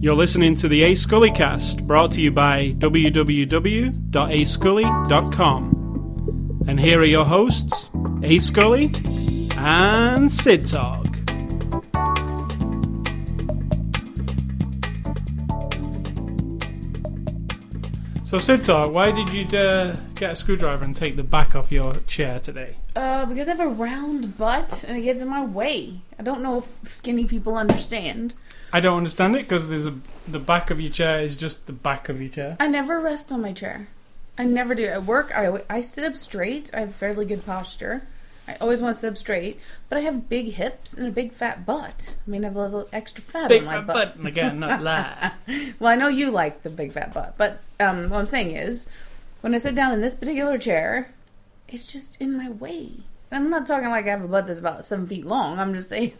You're listening to the A Scully cast, brought to you by www.ascully.com. And here are your hosts, A Scully and Sid Talk. So, Sid Talk, why did you uh, get a screwdriver and take the back off your chair today? Uh, because I have a round butt and it gets in my way. I don't know if skinny people understand. I don't understand it because there's a the back of your chair is just the back of your chair. I never rest on my chair. I never do. At work, I, I sit up straight. I have fairly good posture. I always want to sit up straight, but I have big hips and a big fat butt. I mean, I have a little extra fat Big on my fat butt. butt, again, not lie. Well, I know you like the big fat butt, but um, what I'm saying is, when I sit down in this particular chair, it's just in my way. I'm not talking like I have a butt that's about seven feet long. I'm just saying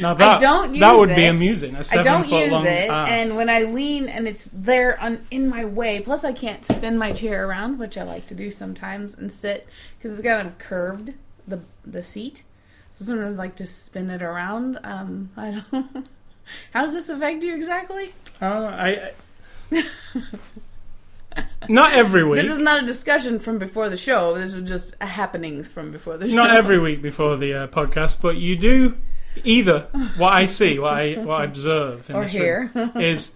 Now that don't use that would be amusing. A I seven don't foot use long it, ass. and when I lean and it's there on, in my way. Plus, I can't spin my chair around, which I like to do sometimes, and sit because it's kind of curved the the seat. So sometimes I like to spin it around. Um, I don't. How does this affect you exactly? Uh, I, I- not every week. This is not a discussion from before the show. This was just happenings from before the show. not every week before the uh, podcast, but you do either what I see, what I what I observe in or this here. room, is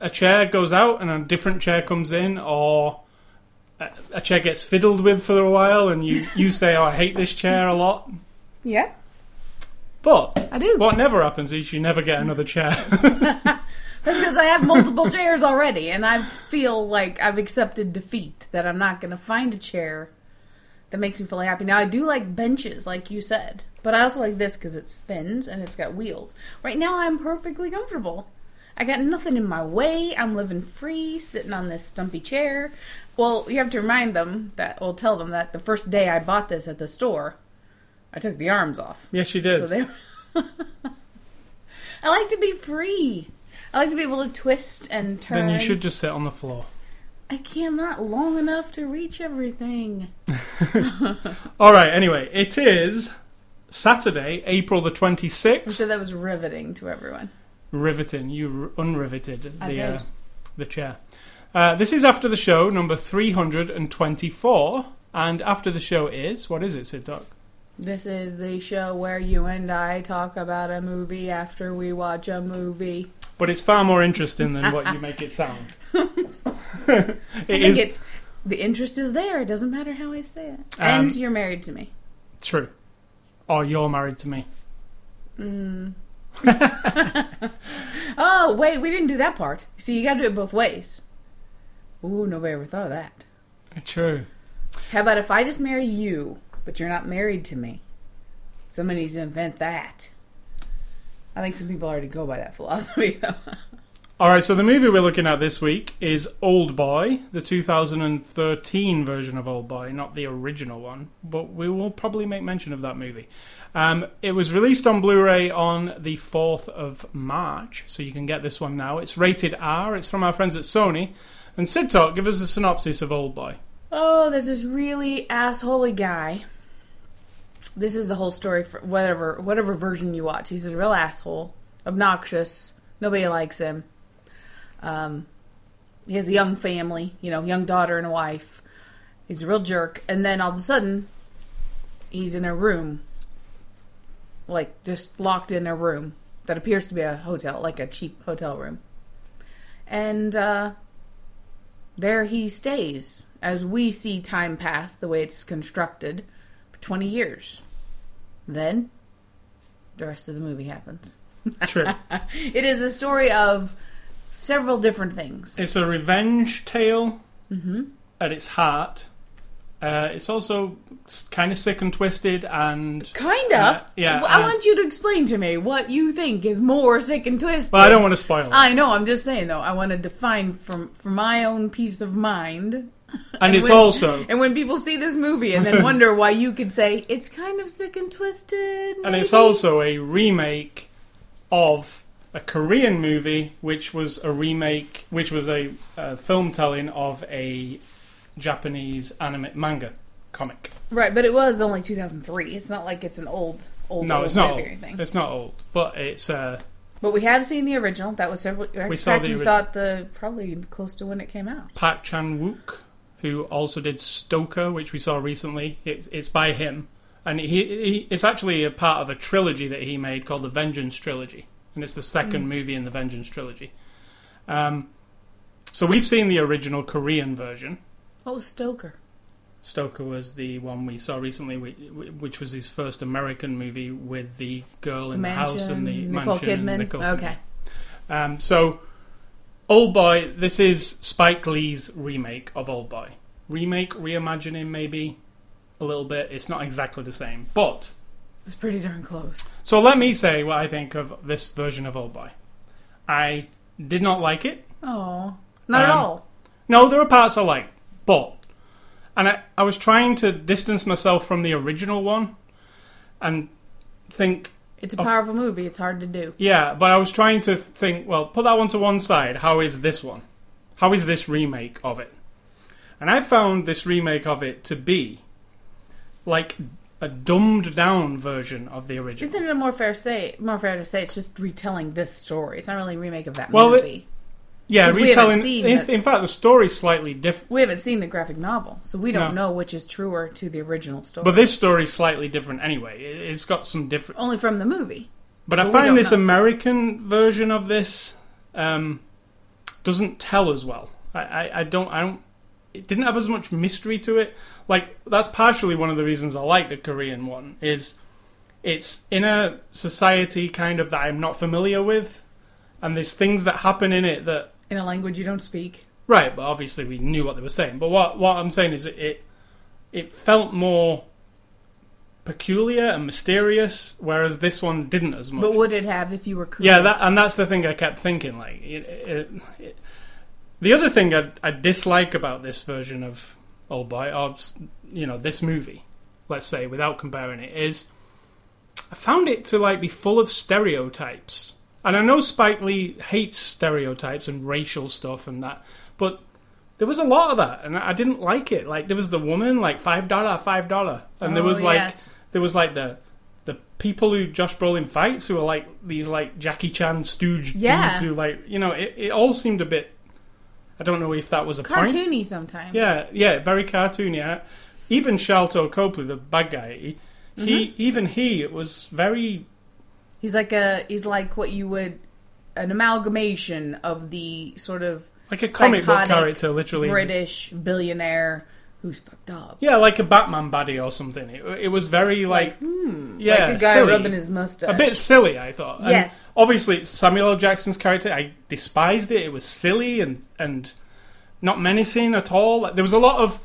a chair goes out and a different chair comes in, or a, a chair gets fiddled with for a while, and you you say, "Oh, I hate this chair a lot." yeah, But I do. what never happens is you never get another chair. That's because I have multiple chairs already, and I feel like I've accepted defeat. That I'm not going to find a chair that makes me feel happy. Now I do like benches, like you said, but I also like this because it spins and it's got wheels. Right now, I'm perfectly comfortable. I got nothing in my way. I'm living free, sitting on this stumpy chair. Well, you have to remind them that, well, tell them that the first day I bought this at the store, I took the arms off. yes, you did. So they. I like to be free. I like to be able to twist and turn. then you should just sit on the floor. I can't. Not long enough to reach everything. All right. Anyway, it is Saturday, April the twenty sixth. So that was riveting to everyone. riveting. You unriveted the uh, the chair. Uh, this is after the show number three hundred and twenty four, and after the show is what is it, Sid Doc? This is the show where you and I talk about a movie after we watch a movie. But it's far more interesting than what you make it sound. it I think is it's the interest is there. It doesn't matter how I say it. Um, and you're married to me. true. Or you're married to me. Mm. oh wait, we didn't do that part. See, you got to do it both ways. Ooh, nobody ever thought of that. True. How about if I just marry you, but you're not married to me? Somebody needs to invent that. I think some people already go by that philosophy, though. All right. So the movie we're looking at this week is Old Boy, the 2013 version of Old Boy, not the original one. But we will probably make mention of that movie. Um, it was released on Blu-ray on the 4th of March, so you can get this one now. It's rated R. It's from our friends at Sony. And Sid Talk, give us a synopsis of Old Boy. Oh, there's this really assholey guy. This is the whole story for whatever whatever version you watch. He's a real asshole, obnoxious. Nobody likes him. Um, he has a young family, you know, young daughter and a wife. He's a real jerk, and then all of a sudden, he's in a room, like just locked in a room that appears to be a hotel, like a cheap hotel room, and uh, there he stays as we see time pass the way it's constructed for 20 years. Then the rest of the movie happens. True. It is a story of several different things. it's a revenge tale hmm at its heart. Uh, it's also kind of sick and twisted, and Kinda. Uh, yeah, I uh, want you to explain to me what you think is more sick and twisted. well, I don't want to spoil it. I know. I'm just saying though. I want to define from for my own peace of mind. and it's when- also And when people see this movie and then wonder why you could say it's kind of sick and twisted, and it's also a remake of a Korean movie, which was a remake, which was a, uh film telling of a Japanese anime manga. comic. Right, but it was only 2003. It's not like it's an old, old, No, old it's not movie old. or anything. It's not old, but it's uh, But we have seen the original. That was several. In We fact, saw the we ori- saw it the probably close to when it came out. Park Chan Wook, who also did Stoker, which we saw recently. It's, it's by him, and he, he it's actually a part of a trilogy that he made called the Vengeance Trilogy, and it's the second Hmm. movie in the Vengeance Trilogy. Um, so we've seen the original Korean version. What was Stoker? Stoker was the one we saw recently, which was his first American movie with the girl in the, house and the Nicole mansion Kidman. Nicole Kidman. okay. Um, so, Old Boy, this is Spike Lee's remake of Old Boy. Remake, reimagining, maybe a little bit. It's not exactly the same. But, It's pretty darn close. so let me say what I think of this version of Old Boy. I did not like it. Oh, not at Um, all. No, there are parts I like, but. And I, I was trying to distance myself from the original one and think It's a oh. powerful movie. It's hard to do. Yeah, but I was trying to think, well, put that one to one side. How is this one? How is this remake of it? And I found this remake of it to be like a dumbed down version of the original. Isn't it more fair say more fair to say it's just retelling this story? It's not really a remake of that Well, it- movie. Yeah, retelling. seen In, the- in fact, the story's slightly different. we haven't seen the graphic novel, so we don't No. know which is truer to the original story. But this story's slightly different anyway. It, it's got some different. Only from the movie. But I But don't find this know. American version of this um, doesn't tell as well. I, I, I don't I don't. It didn't have as much mystery to it. Like that's partially one of the reasons I like the Korean one. Is it's in a society kind of that I'm not familiar with, and there's things that happen in it that In a language you don't speak. right. But obviously we knew what they were saying. But what what I'm saying is it it, it felt more peculiar and mysterious, whereas this one didn't as much. But would it have if you were Korean? Yeah, that and that's the thing I kept thinking. Like, it, it, it, the other thing I, I dislike about this version of Old Boy, or you know, this movie, let's say, without comparing it, is I found it to like be full of stereotypes. And I know Spike Lee hates stereotypes and racial stuff and that, but there was a lot of that, and I didn't like it. Like there was the woman, like five dollar, five dollar, and there Oh, was like yes. there was like the the people who Josh Brolin fights who are like these like Jackie Chan stooge Yeah. dudes who like you know it, it all seemed a bit. I don't know if that was a point. cartoony sometimes. Yeah, yeah, very cartoony. Uh, Even Sharlto Copley, the bad guy, he, he Mm-hmm. even he it was very He's like a he's like what you would an amalgamation of the sort of like a comic book character, literally. British billionaire who's fucked up. Yeah, like a Batman baddie or something. It, it was very like, hmm, yeah, like a guy silly. rubbing his mustache. a bit silly. I thought. And Yes. Obviously, Samuel L. Jackson's character. I despised it. It was silly and and not menacing at all. There was a lot of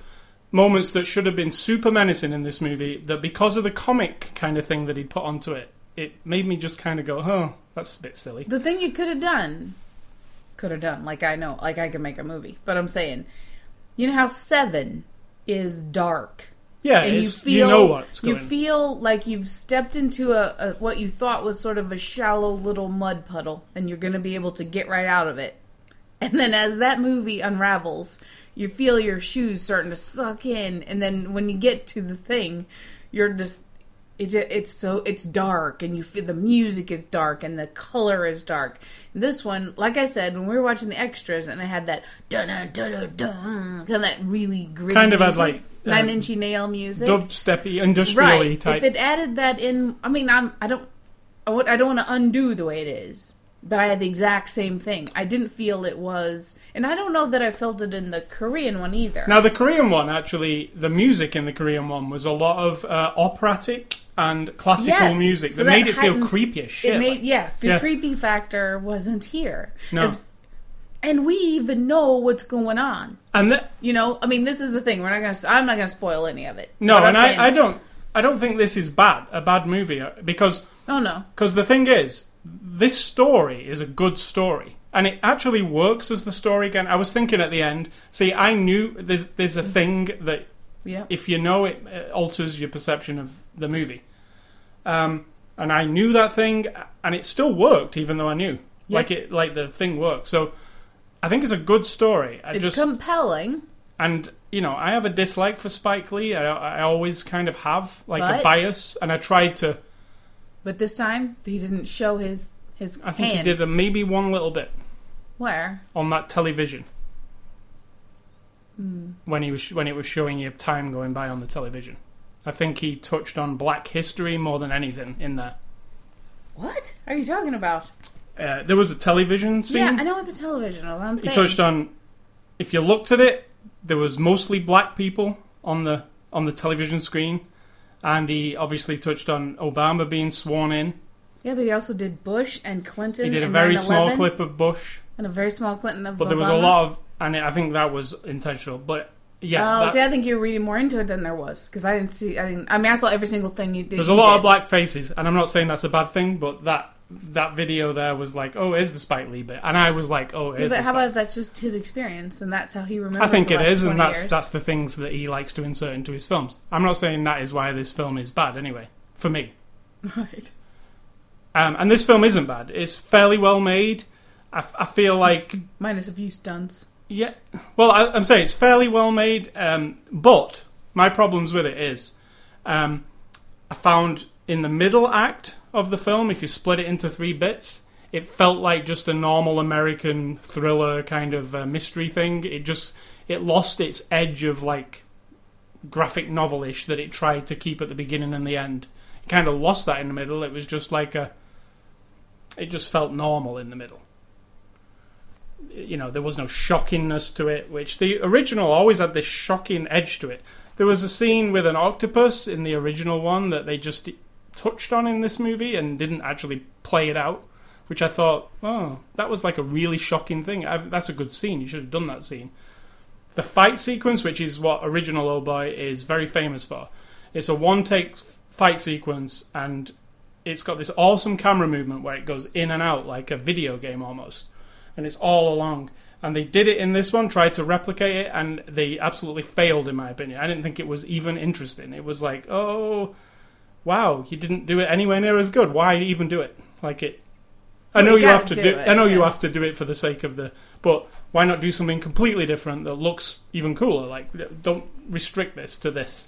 moments that should have been super menacing in this movie. That because of the comic kind of thing that he put onto it, it made me just kind of go, "Oh, that's a bit silly." The thing you could have done, could have done. Like I know, like I could make a movie, but I'm saying, you know how Seven is dark, Yeah, and you feel you know what's you feel like you've stepped into a, a what you thought was sort of a shallow little mud puddle, and you're going to be able to get right out of it. And then as that movie unravels, you feel your shoes starting to suck in, and then when you get to the thing, you're just it's it's so it's dark, and you feel the music is dark and the color is dark. This one, like I said, when we were watching the extras, and I had that dun dun dun dun kind of that really gritty, Kind of music, like, uh, nine inch nail music, Dubsteppy, industrially right? type. If it added that in, I mean, I'm I don't I I don't want to undo the way it is, but I had the exact same thing. I didn't feel it was, and I don't know that I felt it in the Korean one either. Now, the Korean one, actually, the music in the Korean one was a lot of uh, operatic and classical Yes, music so that, that made it feel creepy as shit. it made yeah, the Yeah. creepy factor wasn't here. No. As- and we even know what's going on. and You know, I mean, this is the thing. We're not gonna. I'm not gonna spoil any of it. no, and saying- I, I don't, I don't think this is bad, a bad movie, uh, because Oh no. because the thing is, this story is a good story, and it actually works as the story again. I was thinking at the end, see, I knew there's there's a thing that Yeah. if you know it, it alters your perception of the movie. Um, and I knew that thing, and it still worked, even though I knew. Yep. Like it, like the thing worked. So I think it's a good story. I It's just compelling. and you know, I have a dislike for Spike Lee. I, I always kind of have like a bias, and I tried to. But this time he didn't show his his I think hand. he did a, maybe one little bit Where? on that television Hmm. when he was when it was showing you time going by on the television. I think he touched on Black history more than anything in there. What are you talking about? Uh, there was a television scene. Yeah, I know what the television. All I'm saying. he touched on. If you looked at it, there was mostly black people on the on the television screen, and he obviously touched on Obama being sworn in. yeah, but he also did Bush and Clinton. He did a very 9/11, small clip of Bush, and a very small Clinton of. but there was a lot of, and I think that was intentional. But yeah, oh, that- see, I think you're reading more into it than there was because I didn't see. I didn't. I mean, I saw every single thing you did. there's a lot of black faces, and I'm not saying that's a bad thing, but that that video there was like, oh, here's the Spike Lee bit, and I was like, oh, Yeah, but the how Spike. about that's just his experience and that's how he remembers. I think it is, and that's years. that's the things that he likes to insert into his films. I'm not saying that is why this film is bad, anyway. For me, right. Um, and this film isn't bad. It's fairly well made. I, f- I feel like, Minus a few stunts. Yeah. Well, I, I'm saying it's fairly well made. Um, but my problems with it is, um, I found in the middle act of the film, if you split it into three bits, it felt like just a normal American thriller kind of uh, mystery thing. It just it lost its edge of like graphic novelish that it tried to keep at the beginning and the end. It kind of lost that in the middle. It was just like a. It just felt normal in the middle. You know, there was no shockingness to it, which the original always had this shocking edge to it. There was a scene with an octopus in the original one that they just touched on in this movie and didn't actually play it out, which I thought, oh, that was like a really shocking thing. I, that's a good scene. You should have done that scene. The fight sequence, which is what original Old Boy is very famous for, it's a one take fight sequence and it's got this awesome camera movement where it goes in and out like a video game almost. And it's all along. And they did it in this one, tried to replicate it, and they absolutely failed, in my opinion. I didn't think it was even interesting. It was like, oh, wow, you didn't do it anywhere near as good. Why even do it? Like it. I Well, know you you, have to do do. it, I know you have to do it for the sake of the. But why not do something completely different that looks even cooler? Like, don't restrict this to this.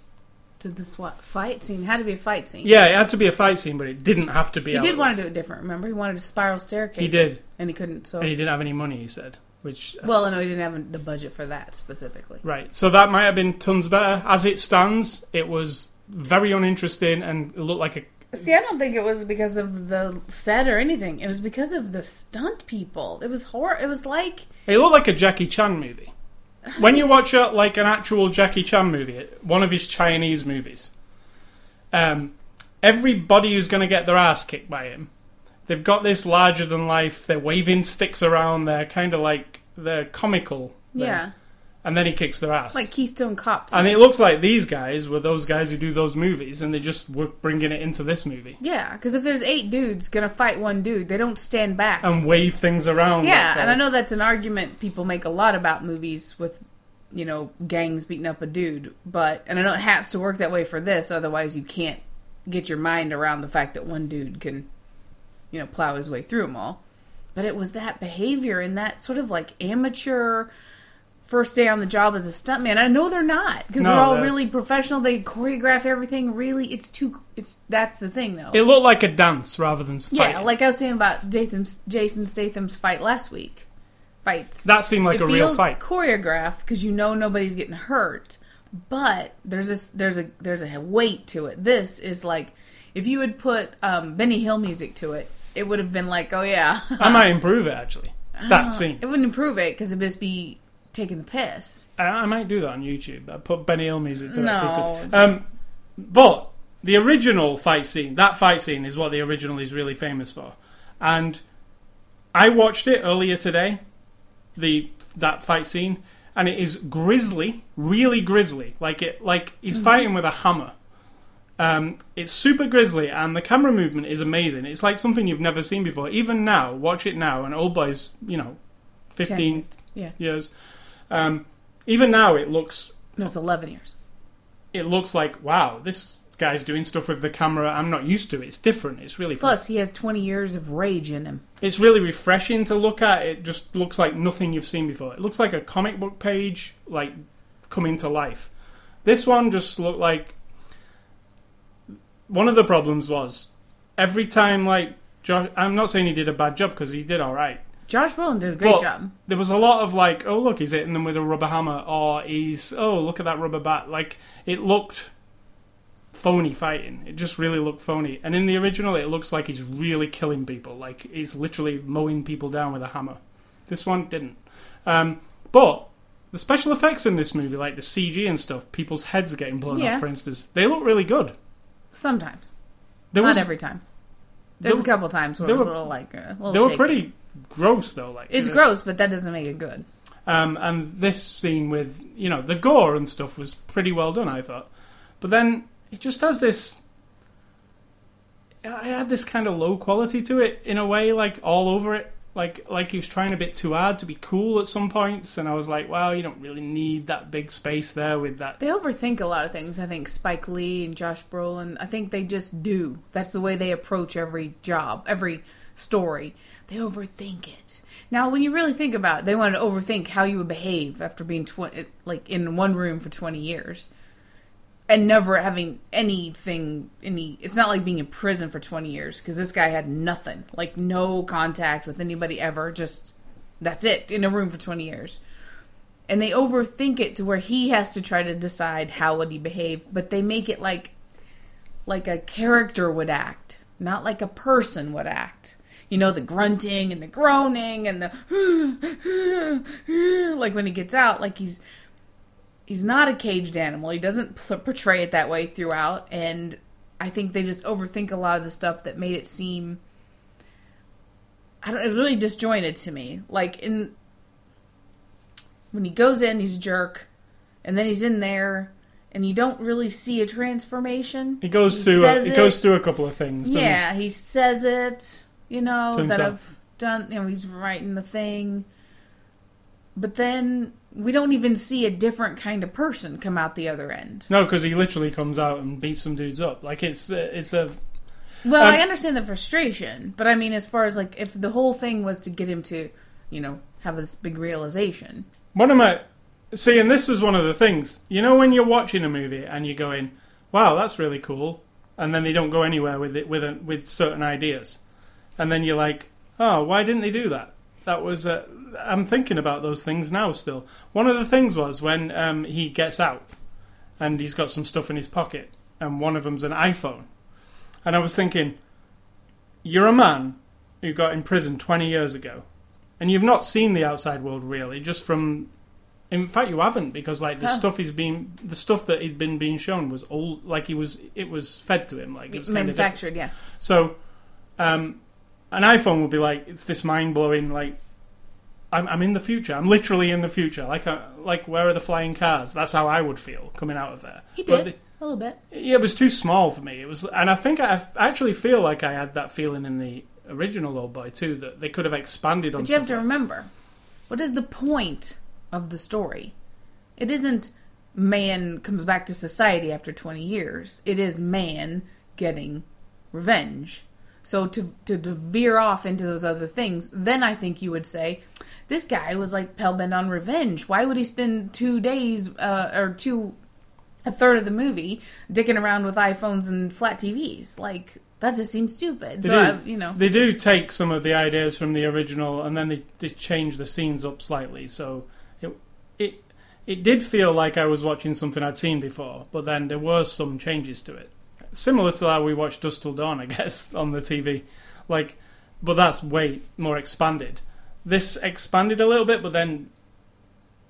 To this what fight scene had to be a fight scene. Yeah, it had to be a fight scene, but it didn't have to be. he did want to do it different. Remember, he wanted a spiral staircase. He did, and he couldn't. So and he didn't have any money. He said, which uh, well, no, he didn't have the budget for that specifically. Right. So that might have been tons better. As it stands, it was very uninteresting and it looked like a. See, I don't think it was because of the set or anything. It was because of the stunt people. It was horror. It was like It looked like a Jackie Chan movie. When you watch a, like an actual Jackie Chan movie, one of his Chinese movies, um, everybody who's going to get their ass kicked by him, they've got this larger than life. They're waving sticks around. They're kind of like they're comical. They're- yeah, And then he kicks their ass. like Keystone Cops. and it looks like these guys were those guys who do those movies, and they just were bringing it into this movie. yeah, because if there's eight dudes gonna fight one dude, they don't stand back. and wave things around. yeah, like and I know that's an argument people make a lot about movies with, you know, gangs beating up a dude. But and I know it has to work that way for this, otherwise you can't get your mind around the fact that one dude can, you know, plow his way through them all. But it was that behavior and that sort of like amateur first day on the job as a stuntman. I know they're not because No, they're all really professional. They choreograph everything. Really, it's too. It's that's the thing though. It looked like a dance rather than fighting. Yeah, like I was saying about Datham's, Jason Statham's fight last week. Fights. that seemed like it a real fight. choreographed because you know nobody's getting hurt, but there's this there's a there's a weight to it. This is like if you would put um, Benny Hill music to it, it would have been like, oh yeah, I might improve it actually. That scene. it wouldn't improve it because it'd just be taking the piss. I, I might do that on YouTube. I put Benny Hill music to that No. sequence. Um, but the original fight scene, that fight scene, is what the original is really famous for. And I watched it earlier today. The that fight scene, and it is grisly, really grisly. Like it, like he's fighting with a hammer. Um, it's super grisly, and the camera movement is amazing. It's like something you've never seen before. Even now, watch it now, and old boy's, you know, fifteen Yeah, years. Um, even now, it looks no, it's eleven years. it looks like wow, this guy's doing stuff with the camera I'm not used to. It's different. It's really fun. Plus, he has twenty years of rage in him. it's really refreshing to look at. It just looks like nothing you've seen before. It looks like a comic book page, like coming to life. This one just looked like one of the problems was every time like Josh, I'm not saying he did a bad job because he did all right. Josh Brolin did a great Well, job. There was a lot of like, oh look, he's hitting them with a rubber hammer, or he's oh look at that rubber bat. Like it looked phony fighting. It just really looked phony. And in the original, it looks like he's really killing people. Like he's literally mowing people down with a hammer. This one didn't. Um, but the special effects in this movie, like the CG and stuff, people's heads are getting blown Yeah. off, for instance, they look really good. Sometimes, There not was, every time. There's there- a couple times where it was were- a little like a little they were pretty gross though. Like It's uh, gross, but that doesn't make it good. Um, and this scene with you know the gore and stuff was pretty well done, I thought. But then it just has this. I had this kind of low quality to it in a way, like all over it, like like he was trying a bit too hard to be cool at some points, and I was like, wow, you don't really need that big space there with that. They overthink a lot of things. I think Spike Lee and Josh Brolin. I think they just do. That's the way they approach every job, every story. They overthink it. Now, when you really think about it, they want to overthink how you would behave after being tw- like in one room for twenty years, and never having anything. Any. It's not like being in prison for twenty years because this guy had nothing, like no contact with anybody ever. Just that's it in a room for twenty years and they overthink it to where he has to try to decide how would he behave but they make it like like a character would act not like a person would act you know the grunting and the groaning and the like when he gets out like he's he's not a caged animal he doesn't p- portray it that way throughout and i think they just overthink a lot of the stuff that made it seem i don't it was really disjointed to me like in when he goes in, he's a jerk, and then he's in there, and you don't really see a transformation. It goes He through. A, it goes through a couple of things. Yeah, he says it. You know that. I've done. You know, he's writing the thing, but then we don't even see a different kind of person come out the other end. No, because he literally comes out and beats some dudes up. Like it's it's a Well, Um, I understand the frustration, but I mean, as far as like if the whole thing was to get him to, you know, have this big realization. One of my see, and this was one of the things. You know, when you're watching a movie and you're going, "Wow, that's really cool," and then they don't go anywhere with it with a, with certain ideas, and then you're like, "Oh, why didn't they do that?" That was. Uh, I'm thinking about those things now. Still, one of the things was when um, he gets out and he's got some stuff in his pocket, and one of them's an iPhone, and I was thinking, you're a man who got in prison 20 years ago and you've not seen the outside world really just from in fact you haven't because like the Huh. stuff he's been the stuff that he'd been being shown was all like he was it was fed to him like it was kind of manufactured, yeah. so um an iphone would be like it's this mind-blowing like I'm, I'm in the future i'm literally in the future like uh like where are the flying cars that's how i would feel coming out of there He did a little bit. yeah, it was too small for me. It was, and I think I I actually feel like I had that feeling in the original Old Boy too. That they could have expanded on. But you have to like- remember, what is the point of the story? It isn't man comes back to society after 20 years. It is man getting revenge. So to, to to veer off into those other things, then I think you would say, this guy was like hell-bent on revenge. Why would he spend two days uh, or two a third of the movie dicking around with iPhones and flat TVs? Like that just seems stupid. They so do. I, you know, They do take some of the ideas from the original, and then they, they change the scenes up slightly. So it it it did feel like I was watching something I'd seen before, but then there were some changes to it, similar to how we watched Dusk Till Dawn, I guess, on the TV. Like, but that's way more expanded. This expanded a little bit, but then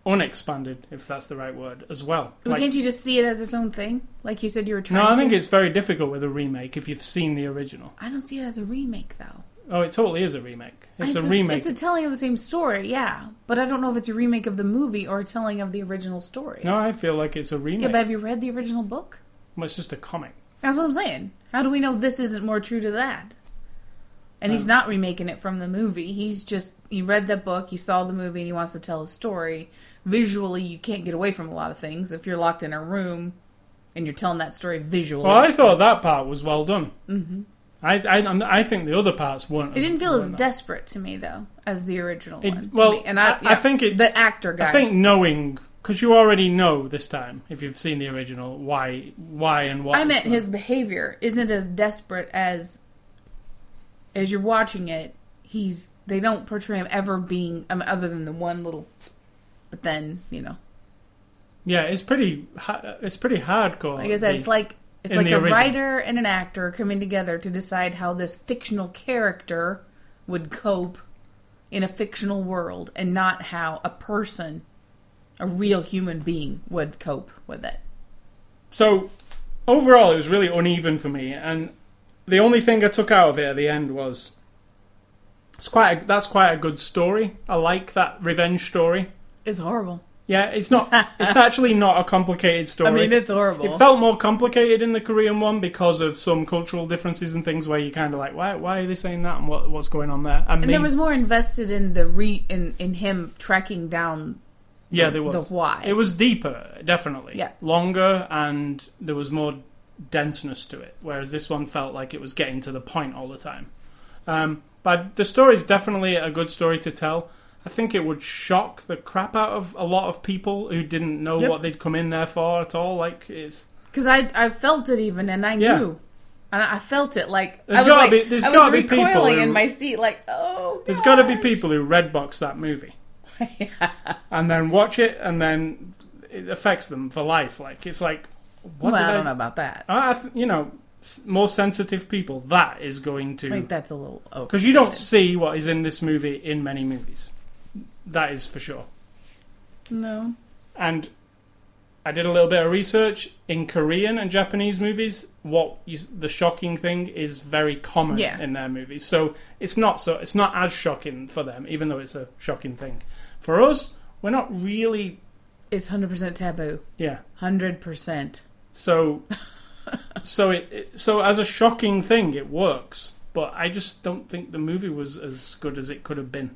unexpanded, if that's the right word, as well. Well, Like- can't you just see it as its own thing? Like you said you were trying no, I to? think it's very difficult with a remake if you've seen the original. I don't see it as a remake, though. Oh, it totally is a remake. It's, a just- remake. It's a telling of the same story, yeah. But I don't know if it's a remake of the movie or a telling of the original story. No, I feel like it's a remake. Yeah, but have you read the original book? well, it's just a comic. That's what I'm saying. How do we know this isn't more true to that? And he's Um, not remaking it from the movie. He's just he read the book, he saw the movie, and he wants to tell a story. Visually, you can't get away from a lot of things if you're locked in a room and you're telling that story visually. Well, I thought that part was well done. Mm-hmm. I, I, I think the other parts weren't. It didn't feel as desperate to me though as the original It- one. to well, me. and I, I- I think it- the actor guy. I think knowing because you already know this time if you've seen the original why why and why. I meant his behavior isn't as desperate as as you're watching it. He's they don't portray him ever being um, other than the one little, but then you know, Yeah, it's pretty. It's pretty hardcore. like I said, the- it's like it's like a original. writer and an actor coming together to decide how this fictional character would cope in a fictional world, and not how a person, a real human being, would cope with it. So overall, it was really uneven for me, and the only thing I took out of it at the end was it's quite. A, that's quite a good story. I like that revenge story. It's horrible. Yeah, it's not. it's actually not a complicated story. I mean, it's horrible. It felt more complicated in the Korean one because of some cultural differences and things where you're kind of like, why, why are they saying that and what, what's going on there? I and mean, there was more invested in the re in in him tracking down yeah, there was. the why. It was deeper, definitely. Yeah. Longer, and there was more denseness to it. Whereas this one felt like it was getting to the point all the time. Um, but the story is definitely a good story to tell. I think it would shock the crap out of a lot of people who didn't know Yep. what they'd come in there for at all. Like, it's Because I I felt it even, and I Yeah. knew, and I felt it like There's I was gotta like be- I was gotta be people recoiling who- in my seat, like oh. there's got to be people who red box that movie and then watch it, and then it affects them for life. Like, it's like, what well, I don't know about that. I, I th- you know, more sensitive people. That is going to Like that's a little because you don't see what is in this movie in many movies. That is for sure. No. And I did a little bit of research in Korean and Japanese movies. What you, the shocking thing is very common Yeah. in their movies, so it's not so it's not as shocking for them, even though it's a shocking thing. For us, we're not really, It's hundred percent taboo. yeah. Hundred percent. So, so it, it so as a shocking thing, it works. But I just don't think the movie was as good as it could have been.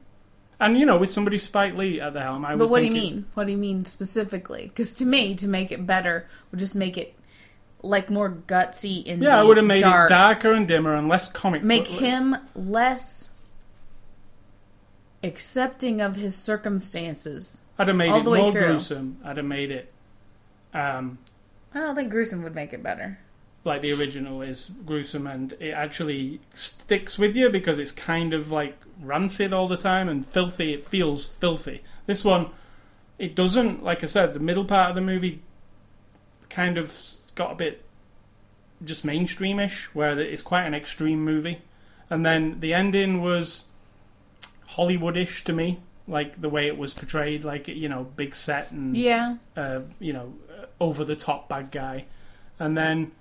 And you know, with somebody Spike Lee at the helm, I But would what do you think it- mean? What do you mean specifically? Because to me, to make it better, would just make it like more gutsy in yeah, I would have made dark. it darker and dimmer and less comic. Make book- him less accepting of his circumstances. I'd have made all it more through. gruesome. I'd have made it um, I don't think gruesome would make it better. like the original is gruesome, and it actually sticks with you because it's kind of like rancid all the time and filthy. It feels filthy. This one, it doesn't. Like I said, the middle part of the movie kind of got a bit just mainstreamish, where it's quite an extreme movie, and then the ending was Hollywoodish to me, like the way it was portrayed, like you know, big set and Yeah. uh, you know, over the top bad guy. And then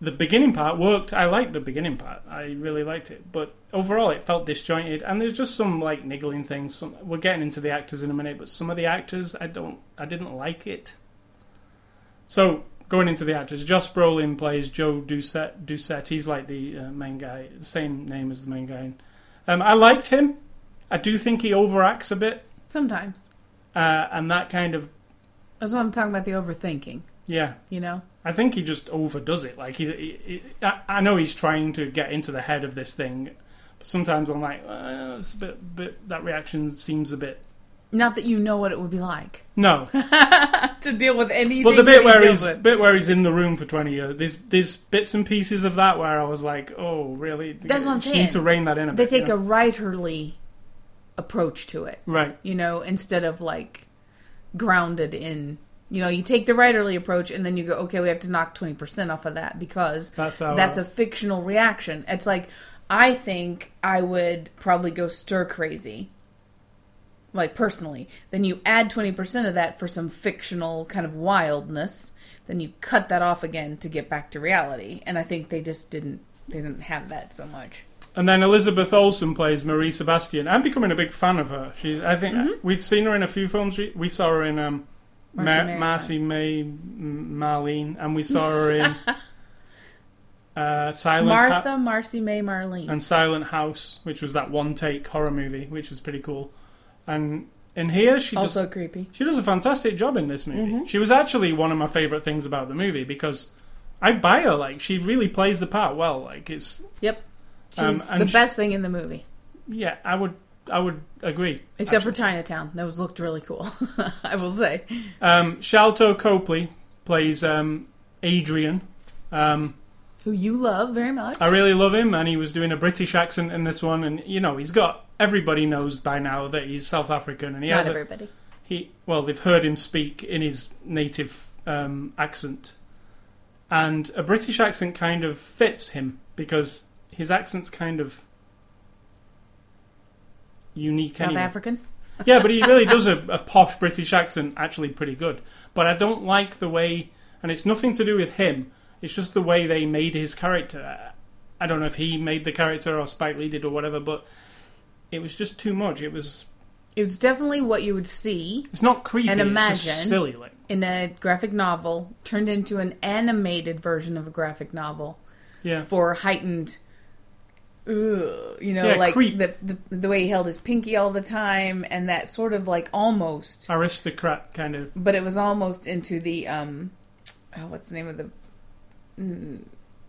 the beginning part worked. I liked the beginning part. I really liked it. But overall, it felt disjointed. And there's just some like niggling things. Some, we're getting into the actors in a minute, but some of the actors, I don't, I didn't like it. So going into the actors, Josh Brolin plays Joe Doucette. Doucette. He's like the uh, main guy, same name as the main guy. Um, I liked him. I do think he overacts a bit, Sometimes. uh, and that kind of That's what I'm talking about the overthinking, yeah. you know? I think he just overdoes it. Like he, he, he I, I know he's trying to get into the head of this thing, but sometimes I'm like, uh, it's a bit, bit. That reaction seems a bit. Not that you know what it would be like No, to deal with anything. but the that bit he where deals he's with. bit where he's in the room for 20 years. There's there's bits and pieces of that where I was like, oh really? That's what I'm You saying. Need to rein that in a They bit. take you a know? writerly approach to it, right. you know, instead of like grounded in. You know, you take the writerly approach and then you go, okay, we have to knock 20% off of that because That's how. that's uh, a fictional reaction. It's like I think I would probably go stir crazy. Like personally, then you add 20% of that for some fictional kind of wildness, then you cut that off again to get back to reality. And I think they just didn't they didn't have that so much. And then Elizabeth Olsen plays Marie Sebastian. I'm becoming a big fan of her. She's. I think Mm-hmm. we've seen her in a few films. We, saw her in um, Marcy. Marcy May M- Marlene, and we saw her in uh, Silent Ha- Martha, Marcy May, Marlene. and Silent House, which was that one take horror movie, which was pretty cool. And in here, she does also creepy. she does a fantastic job in this movie. Mm-hmm. She was actually one of my favorite things about the movie because I buy her. Like she really plays the part well. Like it's Yep. She's Um, and the she- best thing in the movie. yeah, I would I would agree. Except for Chinatown, that was looked really cool. I will say. Um, Sharlto Copley plays um, Adrian. Um, Who you love very much. I really love him, and he was doing a British accent in this one, and you know he's got everybody knows by now that he's South African, and he Not has a, everybody. he well they've heard him speak in his native um, accent, and a British accent kind of fits him because his accent's kind of unique. South anyway. African. yeah, but he really does a, a posh British accent actually pretty good. But I don't like the way, and it's nothing to do with him. It's just the way they made his character. I don't know if he made the character or Spike Lee did or whatever, but it was just too much. It was. It was definitely what you would see It's not creepy. And it's imagine- just silly. Like in a graphic novel turned into an animated version of a graphic novel yeah, for heightened ugh, you know Yeah, like the, the the way he held his pinky all the time and that sort of like almost aristocrat kind of. but it was almost into the um oh, what's the name of the mm,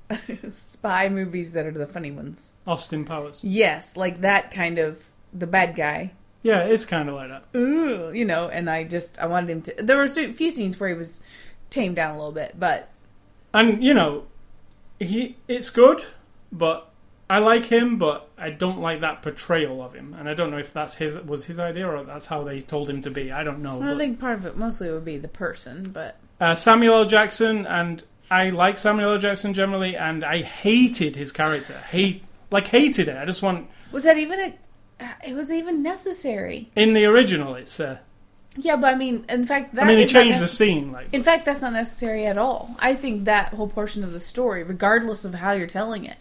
spy movies that are the funny ones Austin Powers. yes like that kind of the bad guy Yeah, it's kind of like that. Ooh, you know and i just i wanted him to there were a few scenes where he was tamed down a little bit but And you know, he it's good, but I like him, but I don't like that portrayal of him. And I don't know if that's his was his idea or that's how they told him to be. I don't know. I but- think part of it mostly would be the person, but Uh, Samuel L. Jackson, and I like Samuel L. Jackson generally, and I hated his character. Hate, like hated it. I just want was that even a? It was even necessary. in the original. It's. Uh, Yeah, but I mean, in fact, that I mean, they changed the scene. Like, In fact, that's not necessary at all. I think that whole portion of the story, regardless of how you're telling it,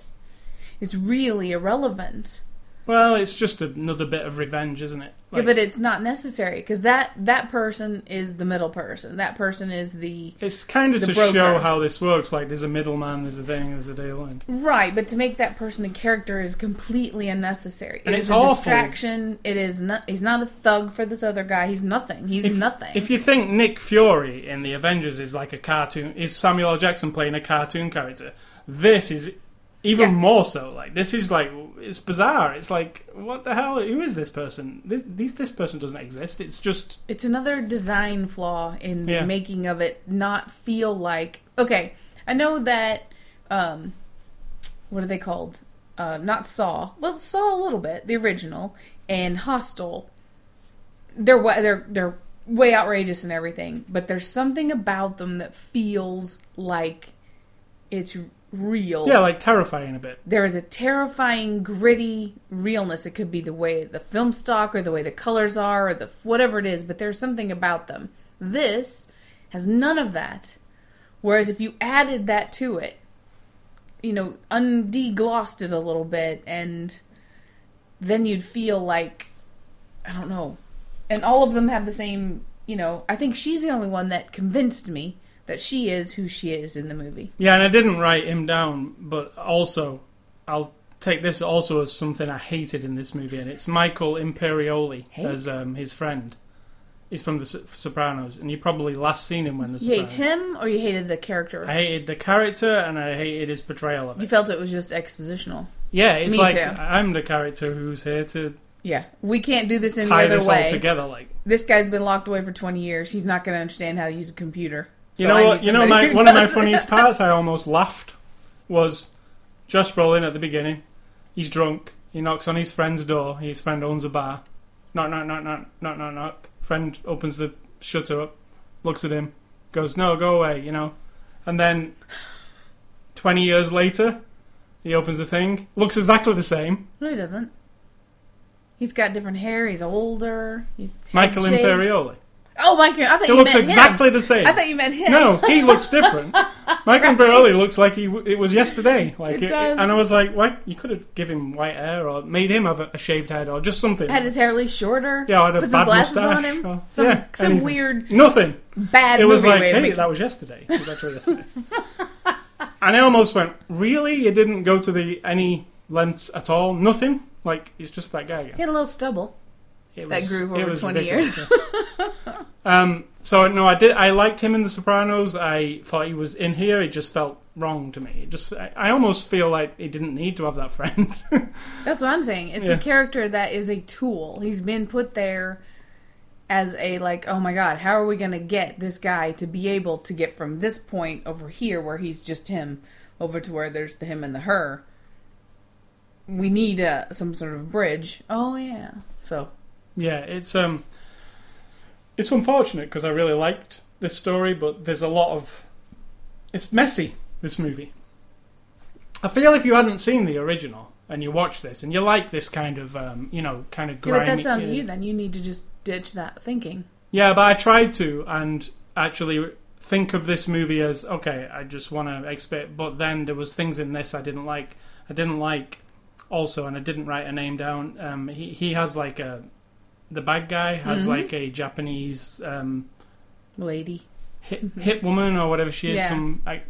is really irrelevant. Well, it's just another bit of revenge, isn't it? Like, yeah, but it's not necessary because that that person is the middle person. That person is the it's kind of to broker. show how this works. Like, there's a middleman, there's a thing, there's a deal, and right. But to make that person a character is completely unnecessary. It's is a awful. distraction. It is not. He's not a thug for this other guy. He's nothing. He's if, nothing. If you think Nick Fury in the Avengers is like a cartoon, is Samuel L. Jackson playing a cartoon character? This is even Yeah. more so. Like this is like it's bizarre. It's like what the hell? Who is this person? This this, this person doesn't exist. It's just It's another design flaw in Yeah. the making of it not feel like okay. I know that um what are they called? Uh not Saw. Well Saw a little bit, the original, and Hostel. They're they're they're way outrageous and everything, but there's something about them that feels like it's real. yeah, like terrifying a bit. there is a terrifying, gritty realness. It could be the way the film stock or the way the colors are or the whatever it is, but there's something about them. This has none of that. Whereas if you added that to it, you know, undeglossed it a little bit, and then you'd feel like I don't know. And all of them have the same. You know, I think she's the only one that convinced me that she is who she is in the movie. Yeah, and I didn't write him down, but also I'll take this also as something I hated in this movie, and it's Michael Imperioli Hate? as um, his friend. He's from The Sopranos, and you probably last seen him when The You hate him or you hated the character? I hated the character and I hated his portrayal of it. You felt it was just expositional. Yeah, it's Me like too. I'm the character who's here to Yeah, we can't do this any tie other this all way. together. Like, This guy's been locked away for twenty years. He's not going to understand how to use a computer. You So know what? You know, my one of my funniest parts. I almost laughed. Was Josh Brolin at the beginning? He's drunk. He knocks on his friend's door. His friend owns a bar. Knock, knock, knock, knock, knock, knock, knock. Friend opens the shutter up, looks at him, goes, "No, go away," you know. And then, twenty years later, he opens the thing, looks exactly the same. No, he doesn't. He's got different hair. He's older. He's Michael. Imperioli. Oh, Michael! I thought you meant him. He you looks exactly him. the same. I thought you meant him. No, he looks different. Michael Imperioli looks like he it was yesterday. Like It does. and I was like, "What? You could have given him white hair or made him have a, a shaved head or just something." had his hair at least shorter. yeah, or had a put some glasses on him. or- some yeah, some anything. weird Nothing. bad It was movie like, hey, making- that was yesterday. It was actually yesterday. and I almost went, "Really? You didn't go to the any lengths at all? Nothing? Like he's just that guy again." He had a little stubble. It That grew over 20 ridiculous, yeah. um, so no, I did. I liked him in The Sopranos. I thought he was in here. He just felt wrong to me. It just I, I almost feel like he didn't need to have that friend. That's what I'm saying. It's Yeah. a character that is a tool. He's been put there as a like, oh my god, how are we going to get this guy to be able to get from this point over here where he's just him over to where there's the him and the her. We need uh, some sort of bridge. Oh yeah. So yeah, it's um, it's unfortunate because I really liked this story, but there's a lot of it's messy. This movie. I feel if you hadn't seen the original and you watch this and you like this kind of um, you know, kind of yeah, grimy. but that's on uh, you. Then you need to just ditch that thinking. Yeah, but I tried to and actually think of this movie as okay. I just want to expect, but then there was things in this I didn't like. I didn't like also, and I didn't write a name down. Um, he he has like a the bad guy has Mhm. like a Japanese um, Lady. hit hit woman or whatever she is. Yeah. Some like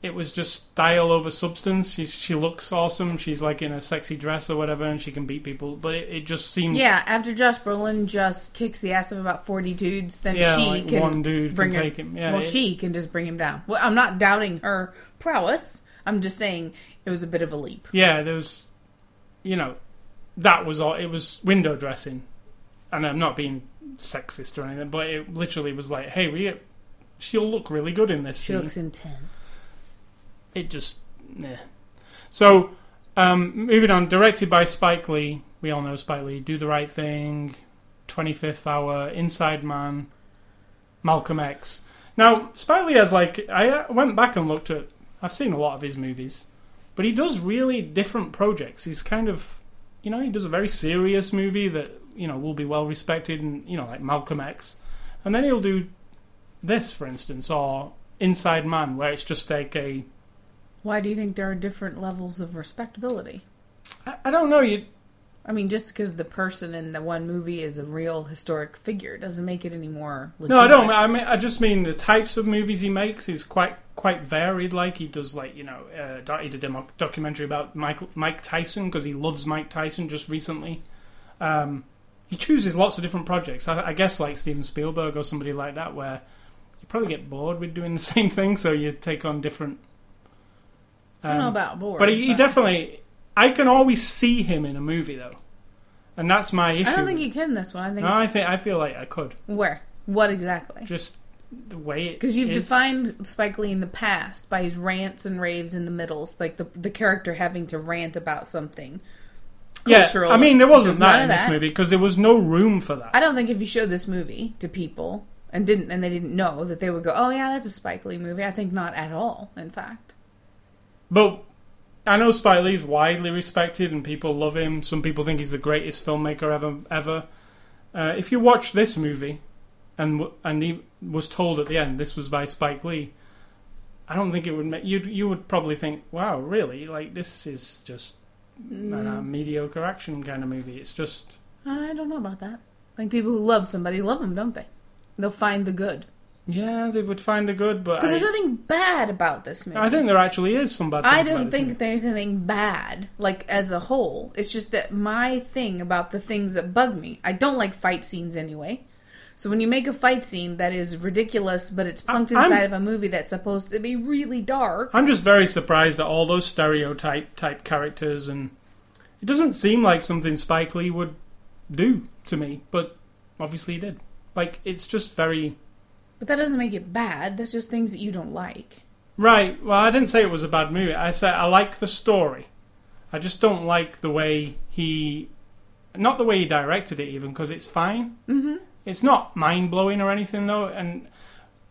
it was just style over substance. She she looks awesome. She's like in a sexy dress or whatever, and she can beat people. But it, it just seemed Yeah, after Josh Brolin just kicks the ass of about forty dudes, then yeah, she like can one dude bring can her- take him. Yeah, well, it- she can just bring him down. Well, I'm not doubting her prowess. I'm just saying it was a bit of a leap. yeah, there was, you know, that was all. It was window dressing, and I'm not being sexist or anything, but it literally was like, hey, we, she'll look really good in this She scene. looks intense. it just, yeah. So, um, moving on, directed by Spike Lee. We all know Spike Lee. Do the Right Thing, 25th Hour, Inside Man, Malcolm X. Now, Spike Lee has like I uh, went back and looked at. I've seen a lot of his movies, but he does really different projects. He's kind of, you know, he does a very serious movie that you know will be well respected, and you know, like Malcolm X, and then he'll do this, for instance, or Inside Man, where it's just like a Why do you think there are different levels of respectability? I, I don't know. You I mean, just because the person in the one movie is a real historic figure doesn't make it any more. no, I don't. I mean, I just mean the types of movies he makes is quite quite varied. Like he does, like you know, uh, he did a documentary about Michael Mike Tyson because he loves Mike Tyson. Just recently, um, he chooses lots of different projects. I, I guess like Steven Spielberg or somebody like that, where you probably get bored with doing the same thing, so you take on different. I don't know um, about bored. but he, he definitely. I can always see him in a movie though, and that's my issue. I don't think you can this one. I think No, I think I feel like I could where what exactly? just the way it Because you've is. defined Spike Lee in the past by his rants and raves in the middles, like the the character having to rant about something. Yeah. I mean there wasn't that in this that. movie because there was no room for that. I don't think if you showed this movie to people and didn't and they didn't know that they would go, "Oh yeah, that's a Spike Lee movie." I think not at all. In fact, But I know Spike Lee's widely respected and people love him. Some people think he's the greatest filmmaker ever. Ever. Uh, if you watch this movie, and and he was told at the end this was by Spike Lee, I don't think it would make you. You would probably think, "Wow, really? Like this is just a Mm. mediocre action kind of movie." It's just I don't know about that. Like people who love somebody love them, don't they? They'll find the good yeah, they would find a good, but because there's nothing bad about this movie. I think there actually is some bad. I don't think movie. there's anything bad, like as a whole. It's just that my thing about the things that bug me, I don't like fight scenes anyway. So when you make a fight scene that is ridiculous, but it's plunked I'm- inside of a movie that's supposed to be really dark, I'm just very surprised at all those stereotype type characters, and it doesn't seem like something Spike Lee would do to me, but obviously he did. Like it's just very but that doesn't make it bad. That's just things that you don't like. right. Well, I didn't say it was a bad movie. I said I like the story. I just don't like the way he, not the way he directed it, even because it's fine. Mm-hmm. It's not mind blowing or anything though, and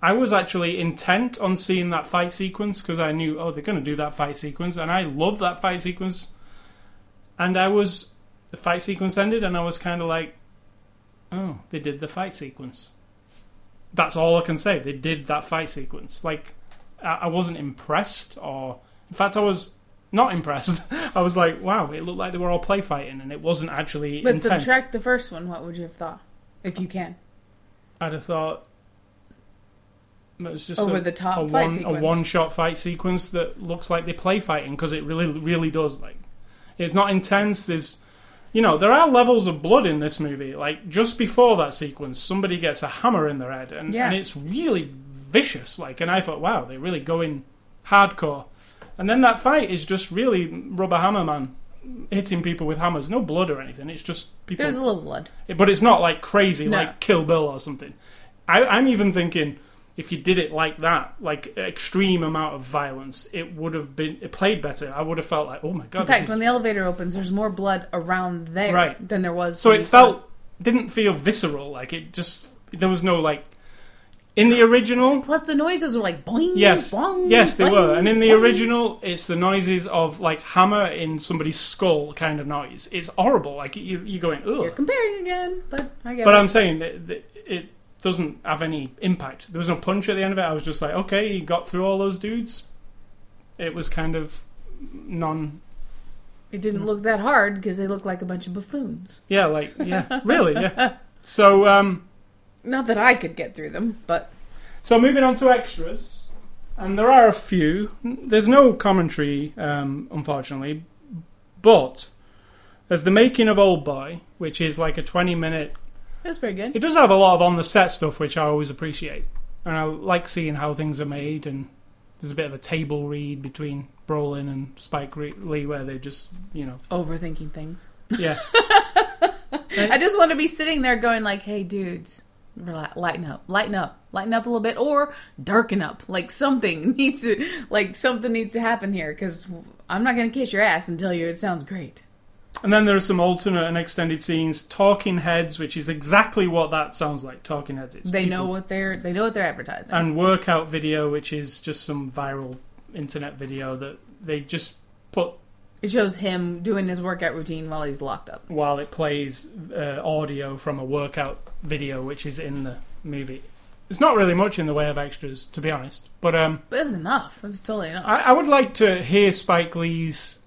I was actually intent on seeing that fight sequence because I knew, oh, they're going to do that fight sequence, and I love that fight sequence. And I was, the fight sequence ended, and I was kind of like, oh, they did the fight sequence. That's all I can say. They did that fight sequence. Like, I, I wasn't impressed, or in fact, I was not impressed. I was like, wow, it looked like they were all play fighting, and it wasn't actually But intense. subtract the first one. What would you have thought, if you can? I'd have thought it was just Over a, the top a one, a one shot fight sequence that looks like they play fighting because it really really does like it's not intense. There's you know there are levels of blood in this movie. Like just before that sequence, somebody gets a hammer in their head and, Yeah. and it's really vicious. Like and I thought wow they're really going hardcore. And then that fight is just really rubber hammer man hitting people with hammers, no blood or anything. It's just people. There's a little blood. but it's not like crazy, No. like Kill Bill or something. I, I'm even thinking if you did it like that, like extreme amount of violence, it would have been it played better. I would have felt like, oh my god, In this fact, is when the elevator opens, there's more blood around there Right. than there was. So it saw felt didn't feel visceral. Like it just there was no like in the original. Plus, the noises were like boing. Yes, boing, yes, they boing, were. And in the boing. original, it's the noises of like hammer in somebody's skull kind of noise. It's horrible. Like you, you're going You're ugh. comparing again, but I get But it. I'm saying that that it doesn't have any impact. There was no punch at the end of it. I was just like, okay, he got through all those dudes. It was kind of non. It didn't look that hard because they look like a bunch of buffoons. Yeah, like yeah, really, yeah. So um, Not that I could get through them, but So moving on to extras, and there are a few. There's no commentary, um, unfortunately, but there's the making of Old Boy, which is like a 20 minute. it was pretty good. It does have a lot of on the set stuff, which I always appreciate, and I like seeing how things are made. And there's a bit of a table read between Brolin and Spike Lee, where they just, you know, Overthinking things. yeah, I just want to be sitting there going like, "Hey, dudes, rela- lighten up, lighten up, lighten up a little bit, or darken up. Like something needs to, like something needs to happen here because I'm not going to kiss your ass and tell you it sounds great." And then there are some alternate and extended scenes, talking heads, which is exactly what that sounds like. Talking heads. It's they people- know what they're they know what they're advertising. and workout video, which is just some viral internet video that they just put it shows him doing his workout routine while he's locked up. while it plays uh, audio from a workout video, which is in the movie. It's not really much in the way of extras, to be honest. But um, But it was enough. It was totally enough. I, I would like to hear Spike Lee's.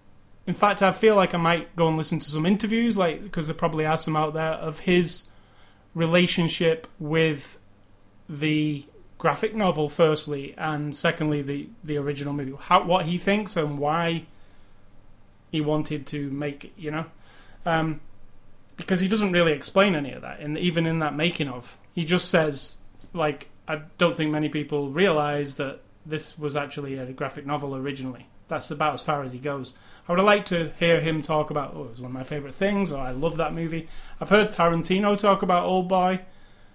In fact, I feel like I might go and listen to some interviews, like because there probably are some out there of his relationship with the graphic novel, firstly, and secondly the the original movie. How what he thinks and why he wanted to make you know, um, because he doesn't really explain any of that, and even in that making of, he just says like I don't think many people realize that this was actually a graphic novel originally. That's about as far as he goes. I would have liked to hear him talk about, oh, it was one of my favorite things, or I love that movie. I've heard Tarantino talk about Old Boy.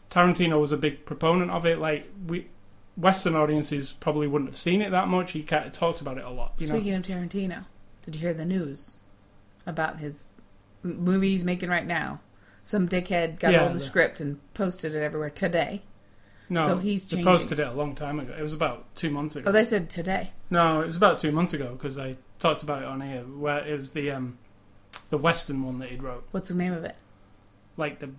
Tarantino was a big proponent of it. Like we, Western audiences probably wouldn't have seen it that much. He talked about it a lot. You know, Speaking of Tarantino, did you hear the news about his movie he's making right now? Some dickhead got Yeah, of the the- script and posted it everywhere today. no, so he's changing. posted it a long time ago. It was about two months ago. Oh, they said today. No, it was about two months ago because I talked about it on here. Where it was the um, the Western one that he wrote. What's the name of it? like the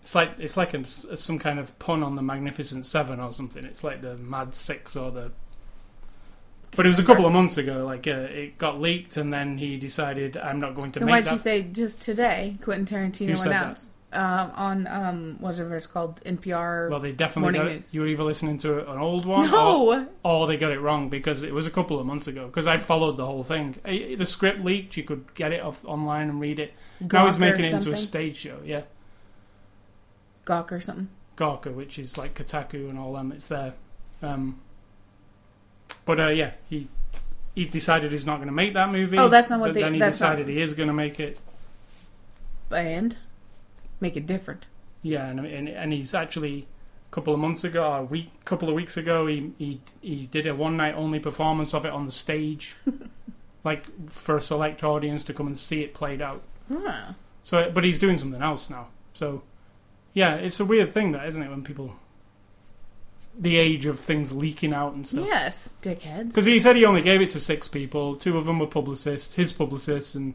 it's like it's like a, some kind of pun on the Magnificent Seven or something. It's like the Mad Six or the. But it was a couple of months ago. Like uh, it got leaked, and then he decided, "I'm not going to Then make why'd that." you say just today? Quentin Tarantino Who said that? announced um, on um, whatever it's called NPR. well, they definitely Morning got it. news. You were either listening to an old one, or, no, or they got it wrong because it was a couple of months ago. Because I followed the whole thing. The script leaked. You could get it off online and read it. now he's Gawker making or it into a something? stage show. Yeah. Gawk or something. Gawker, which is like Kotaku and all them. It's there. Um, but uh, yeah, he he decided he's not going to make that movie. Oh, that's not what but they- Then he that's not- decided he is going to make it. And make it different. Yeah, and, and and he's actually a couple of months ago, a week, couple of weeks ago, he he he did a one night only performance of it on the stage, like for a select audience to come and see it played out. Huh. So, but he's doing something else now. So, yeah, it's a weird thing, that isn't it? When people, the age of things leaking out and stuff. Yes, dickheads. Because he said he only gave it to six people. Two of them were publicists, his publicists, and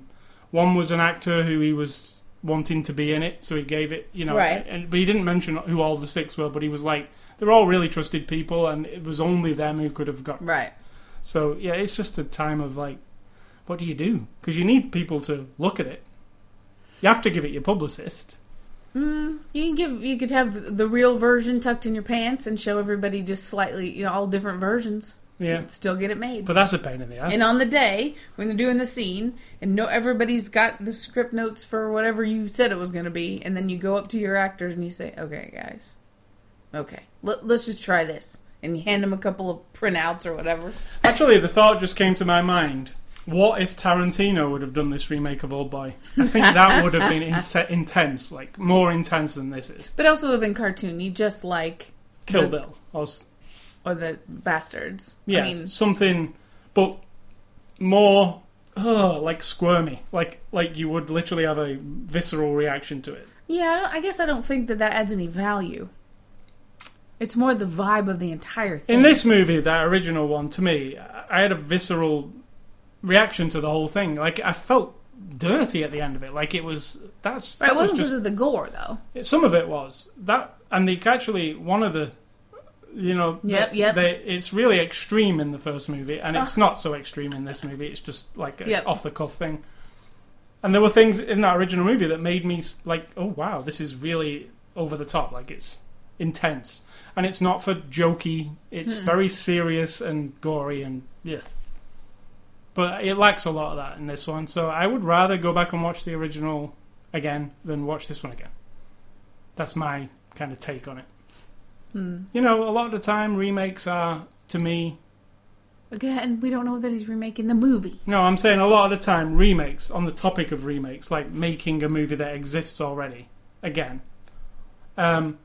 one was an actor who he was wanting to be in it, so he gave it. You know, Right. And but he didn't mention who all the six were. But he was like, they're all really trusted people, and it was only them who could have got. Right. So yeah, it's just a time of like, what do you do? Because you need people to look at it. You have to give it your publicist. Mm, you can give. You could have the real version tucked in your pants and show everybody just slightly, you know, all different versions. Yeah, Still get it made. but that's a pain in the ass. And on the day when they're doing the scene, and no, everybody's got the script notes for whatever you said it was going to be, and then you go up to your actors and you say, "Okay, guys, okay, let, let's just try this," and you hand them a couple of printouts or whatever. Actually, the thought just came to my mind. What if Tarantino would have done this remake of Old Boy? I think that would have been inse- intense, like more intense than this is. But also would have been cartoony, just like Kill The- Bill, or or the bastards. yes, I mean, something, but more ugh, like squirmy, like like you would literally have a visceral reaction to it. yeah. I, don't, I guess I don't think that that adds any value. It's more the vibe of the entire thing. In this movie, that original one, to me, I had a visceral reaction to the whole thing. Like I felt dirty at the end of it. Like it was that's that it was wasn't just because of the gore, though. Some of it was that, and they actually one of the, you know, Yep, the- yep. They, it's really extreme in the first movie, and it's ah. not so extreme in this movie. It's just like a Yep. off the cuff thing. And there were things in that original movie that made me like, oh wow, this is really over the top. Like it's intense, and it's not for jokey. It's Mm-mm. very serious and gory, and yeah. But it lacks a lot of that in this one, so I would rather go back and watch the original again than watch this one again. That's my kind of take on it. Hmm. You know, a lot of the time remakes are to me. Again, we don't know that he's remaking the movie. No, I'm saying a lot of the time remakes on the topic of remakes, like making a movie that exists already again, um,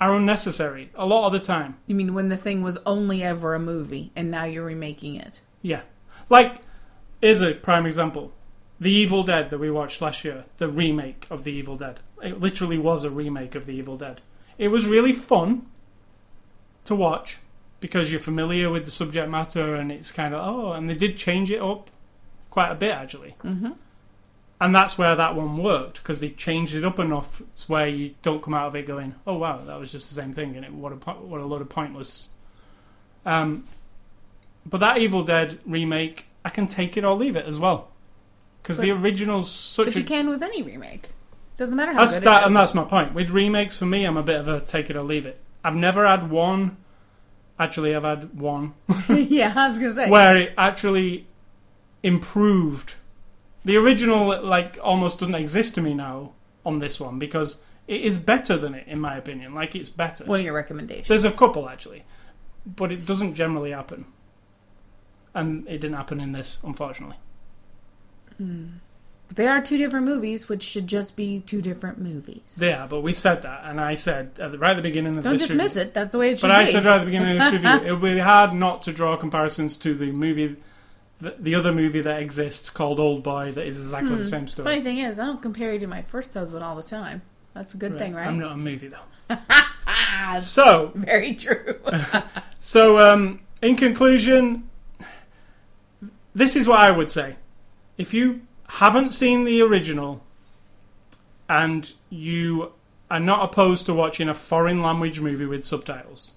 are unnecessary. A lot of the time, You mean when the thing was only ever a movie and now you're remaking it? yeah. Like, is a prime example: The Evil Dead that we watched last year, the remake of The Evil Dead. It literally was a remake of The Evil Dead. It was really fun to watch because you're familiar with the subject matter and it's kind of oh, and they did change it up quite a bit actually. Mm-hmm. And that's where that one worked because they changed it up enough to where you don't come out of it going, "Oh wow, that was just the same thing," and it what a what a load of pointless. Um, but that Evil Dead remake, I can take it or leave it as well, because the original's such But a you can with any remake. Doesn't matter how that's good that, it is. and that's my point. With remakes, for me, I'm a bit of a take it or leave it. I've never had one. Actually, I've had one yeah, I was gonna say. where it actually improved. The original, like, almost doesn't exist to me now on this one because it is better than it, in my opinion. Like, it's better. What are your recommendations. There's a couple actually, but it doesn't generally happen, and it didn't happen in this, unfortunately. But they are two different movies, which should just be two different movies. Yeah, but we've said that, and I said at the, right at the beginning of Don't this dismiss review, it. That's the way it should But I said right at the beginning of this review, it would be hard not to draw comparisons to the movie, the, the other movie that exists called Old Boy, that is exactly Hmm. the same story. Funny thing is, I don't compare you to my first husband all the time. That's a good thing, right? I'm not a movie though. So, very true. so um, in conclusion, this is what I would say: if you haven't seen the original and you are not opposed to watching a foreign language movie with subtitles,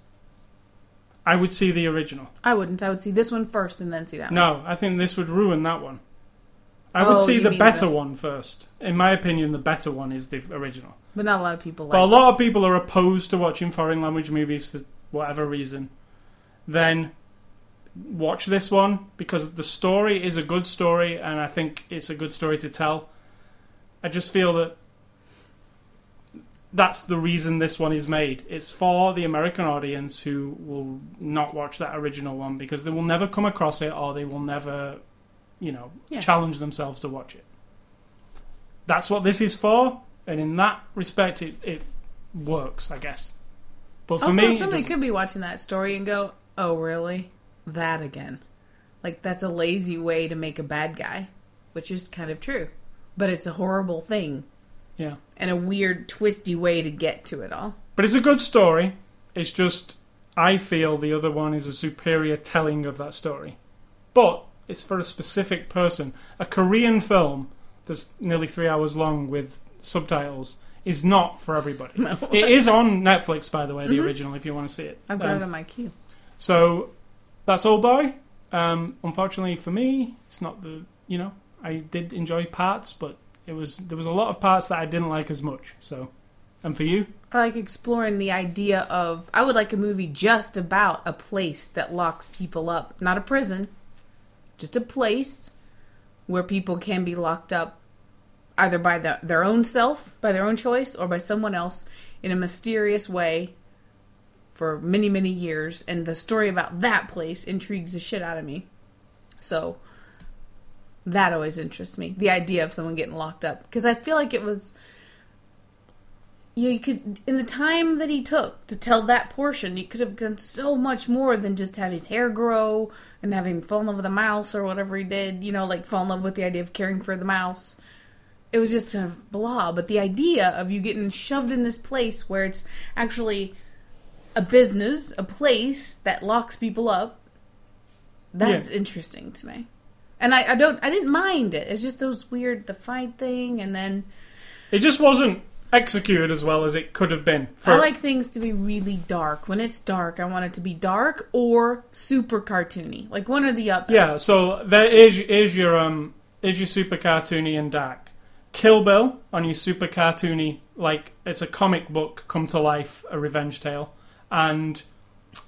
I would see the original. I wouldn't. I would see this one first and then see that one. No, I think this would ruin that one. I would Oh, see you the mean better the- one first. In my opinion, the better one is the original. But not a lot of people like But a lot of people are opposed to watching foreign language movies for whatever reason. Then watch this one because the story is a good story and I think it's a good story to tell. I just feel that that's the reason this one is made. It's for the American audience who will not watch that original one because they will never come across it or they will never, you know, Yeah. challenge themselves to watch it. That's what this is for, and in that respect, it, it works, I guess. But for also, me, somebody could be watching that story and go, "Oh, really? That again?" Like that's a lazy way to make a bad guy, which is kind of true. But it's a horrible thing yeah. and a weird, twisty way to get to it all. But it's a good story. It's just I feel the other one is a superior telling of that story. But it's for a specific person. A Korean film that's nearly three hours long with subtitles is not for everybody. No. It is on Netflix, by the way, the Mhm. original, if you want to see it. I've got Um, it on my queue. So that's all, Boy. Um, unfortunately for me, it's not the you know I did enjoy parts, but it was there was a lot of parts that I didn't like as much. So, and for you, I like exploring the idea of. I would like a movie just about a place that locks people up, not a prison, just a place where people can be locked up either by the, their own self, by their own choice, or by someone else in a mysterious way for many, many years, and the story about that place intrigues the shit out of me. So that always interests me. The idea of someone getting locked up because I feel like it was you, know, you could in the time that he took to tell that portion, you could have done so much more than just have his hair grow and have him fall in love with a mouse or whatever he did. You know, like fall in love with the idea of caring for the mouse. It was just kind of blah. But the idea of you getting shoved in this place where it's actually a business, a place that locks people up, that's interesting to me. And I, I don't I didn't mind it. It's just those weird the fight thing and then It just wasn't executed as well as it could have been. I like things to be really dark. When it's dark, I want it to be dark or super cartoony, like one or the other. Yeah, so there is is your um is your super cartoony and dark. Kill Bill on your super cartoony, like it's a comic book come to life, a revenge tale, and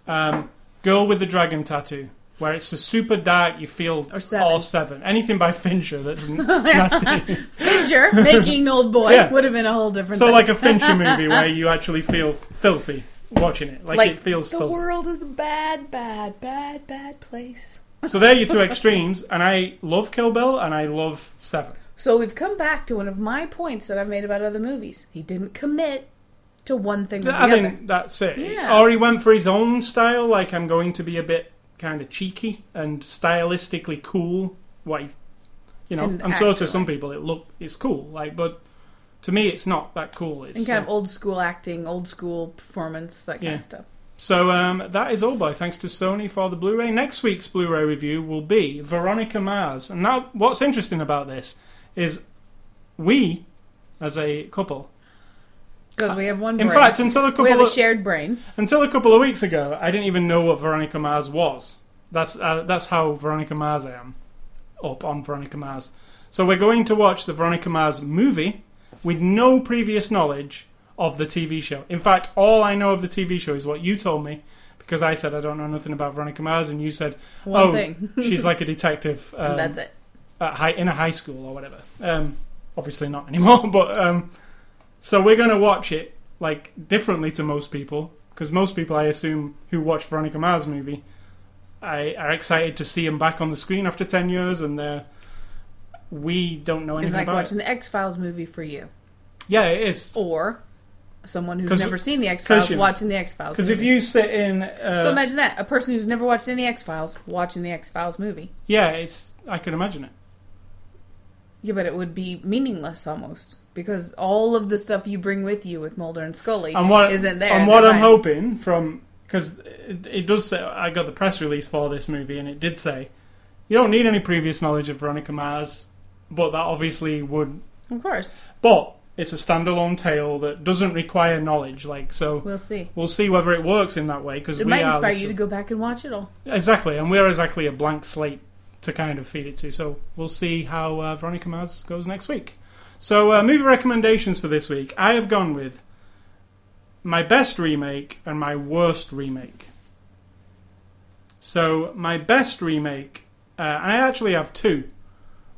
um, Girl with the Dragon Tattoo, where it's a super dark. You feel Or Seven. all seven. Anything by Fincher that's n- nasty. Fincher making Old Boy Yeah. would have been a whole different. Thing. So thing. like a Fincher movie where you actually feel filthy watching it, like, like it feels the filthy. world is a bad, bad, bad, bad place. So they're your two extremes, and I love Kill Bill and I love Seven. So we've come back to one of my points that I've made about other movies. He didn't commit to one thing or the I other. think that's it. Yeah. Or he went for his own style, like I'm going to be a bit kind of cheeky and stylistically cool. What he, you know, And I'm sure to some people it look it's cool, like, but to me it's not that cool. It's and kind uh, of old school acting, old school performance, that kind Yeah. of stuff. So um, that is all by thanks to Sony for the Blu-ray. Next week's Blu-ray review will be Veronica Mars. And now, what's interesting about this is we, as a couple, Because we have one in fact, until a couple we have a of, shared brain. until a couple of weeks ago, I didn't even know what Veronica Mars was. That's uh, that's how Veronica Mars I am, up on Veronica Mars. So we're going to watch the Veronica Mars movie with no previous knowledge of the TV show. In fact, all I know of the TV show is what you told me, because I said I don't know nothing about Veronica Mars, and you said, One "Oh, thing. she's like a detective." Um, that's it. at high, in a high school or whatever. Um, obviously not anymore, but um, so we're going to watch it like differently to most people because most people, I assume, who watch Veronica Mars movie, I, are excited to see him back on the screen after ten years, and uh, we don't know anything. It's like about watching it. the X Files movie for you. Yeah, it is Or someone who's never seen the X Files watching the X Files. because if you sit in, uh, So imagine that. A person who's never watched any X Files watching the X Files movie. yeah, it's I can imagine it. Yeah, but it would be meaningless almost. Because all of the stuff you bring with you with Mulder and Scully And what isn't there. And what I'm hoping from because it, it does say I got the press release for this movie, and it did say you don't need any previous knowledge of Veronica Mars, but that obviously would. Of course. But it's a standalone tale that doesn't require knowledge. Like so, We'll see. we'll see whether it works in that way because It we might inspire you to go back and watch it all. exactly, and we're exactly a blank slate to kind of feed it to. So we'll see how uh, Veronica Mars goes next week. So uh, movie recommendations for this week, I have gone with my best remake and my worst remake. So my best remake, uh, and I actually have two.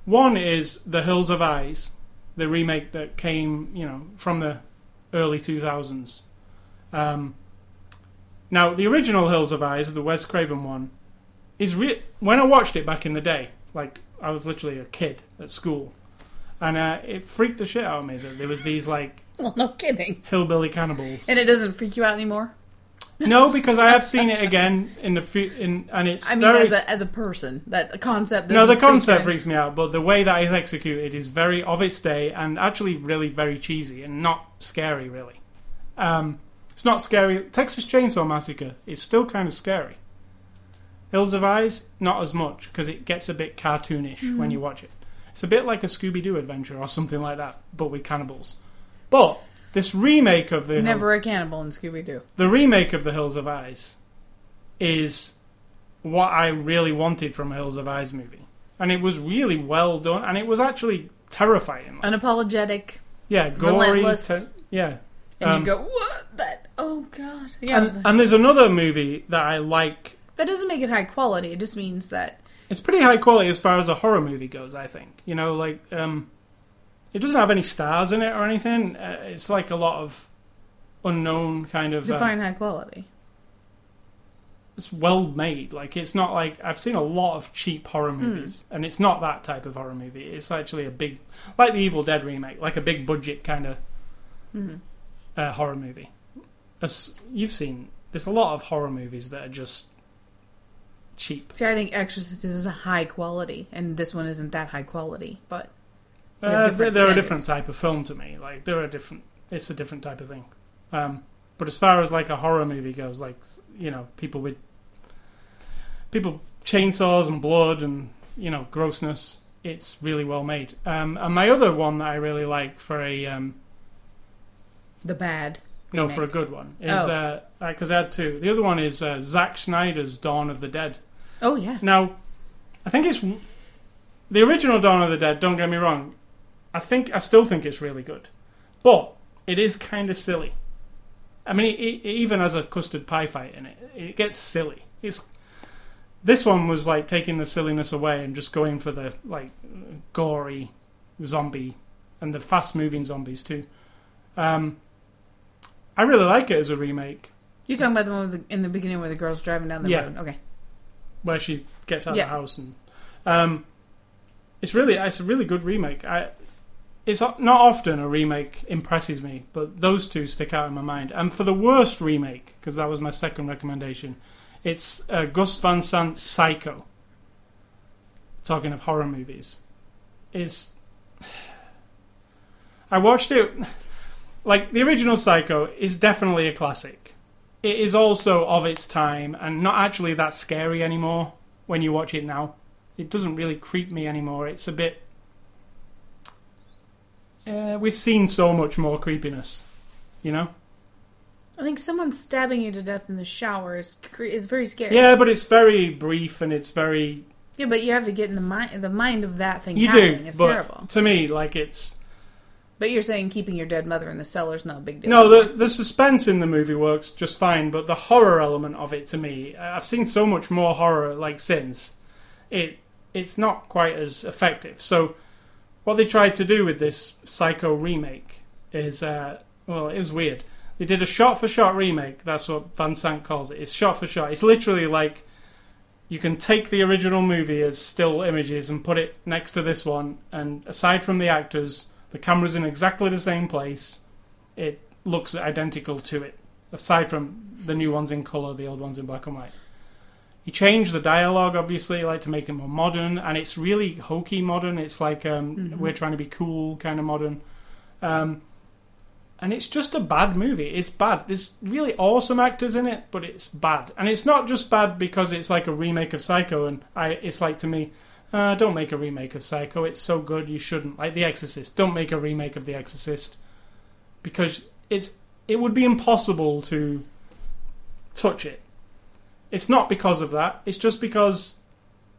One is The Hills Have Eyes, the remake that came, you know, from the early 2000s. Um, now, the original Hills Have Eyes, the Wes Craven one, is re- when I watched it back in the day, like I was literally a kid at school, and uh, it freaked the shit out of me that there was these like Well, no kidding. hillbilly cannibals. And it doesn't freak you out anymore? no, because I have seen it again in the fu- in, and it's I mean, very, as a as a person, that concept. no, the concept freaks me out, but the way that is executed is very of its day and actually really very cheesy and not scary really. Um, it's not scary. Texas Chainsaw Massacre is still kind of scary. Hills Have Eyes, not as much because it gets a bit cartoonish when you watch it. It's a bit like a Scooby Doo adventure or something like that, but with cannibals. But this remake of the Never a cannibal in Scooby Doo. the remake of the Hills Have Eyes is what I really wanted from a Hills Have Eyes movie, and it was really well done, and it was actually terrifying. Unapologetic. yeah, gory. relentless. te- yeah, And Um, you go, what? That? Oh, God. Yeah. and, and there's another movie that I like. that doesn't make it high quality. It just means that. It's pretty high quality as far as a horror movie goes. I think you know, like um, it doesn't have any stars in it or anything. Uh, it's like a lot of unknown kind of. uh, Define high quality. it's well made. Like it's not like I've seen a lot of cheap horror movies, and it's not that type of horror movie. It's actually a big, like the Evil Dead remake, like a big budget kind of Mhm. uh, horror movie. As you've seen, there's a lot of horror movies that are just cheap. See, I think Exorcist is high quality, and this one isn't that high quality. But Uh, they're, a different type of film to me. Like they're a different. It's a different type of thing. Um, but as far as like a horror movie goes, like you know, people with people chainsaws and blood and you know grossness, it's really well made. Um, and my other one that I really like for a um, the bad. no remake. for a good one is Oh. because I had two. The other one is uh, Zack Snyder's Dawn of the Dead. Oh yeah. Now, I think it's the original Dawn of the Dead. Don't get me wrong. I think I still think it's really good, but it is kind of silly. I mean, it, it even has a custard pie fight in it. It gets silly. It's this one was like taking the silliness away and just going for the like gory zombie and the fast moving zombies too. Um, I really like it as a remake You're talking about the one with the, in the beginning where the girl's driving down the Yeah. road. Okay. Where she gets out Yeah. of the house and um, it's really it's a really good remake. I it's not often a remake impresses me, but those two stick out in my mind. And for the worst remake, because that was my second recommendation, it's uh, Gus Van Sant's Psycho. Talking of horror movies, is I watched it. Like the original Psycho is definitely a classic. It is also of its time and not actually that scary anymore when you watch it now. It doesn't really creep me anymore. It's a bit. Uh, we've seen so much more creepiness, you know. I think someone stabbing you to death in the shower is cre- is very scary. Yeah, but it's very brief and it's very. Yeah, but you have to get in the mind the mind of that thing You happening. do, It's terrible. to me, like it's But you're saying keeping your dead mother in the cellar is not a big deal. no. The the suspense in the movie works just fine, but the horror element of it to me, I've seen so much more horror like since. It it's not quite as effective. So, what they tried to do with this Psycho remake is, uh, well, it was weird. They did a shot for shot remake. That's what Van Sant calls it. It's shot for shot. It's literally like you can take the original movie as still images and put it next to this one, and aside from the actors, the camera's in exactly the same place. It looks identical to it, aside from the new ones in color, the old ones in black and white. He changed the dialogue, obviously, like to make it more modern, and it's really hokey modern. It's like um, Mhm. we're trying to be cool, kind of modern. Um, and it's just a bad movie. It's bad. There's really awesome actors in it, but it's bad. And it's not just bad because it's like a remake of Psycho, and I. It's like to me, uh, don't make a remake of Psycho. It's so good, you shouldn't. Like The Exorcist, don't make a remake of The Exorcist because it's it would be impossible to touch it. It's not because of that. It's just because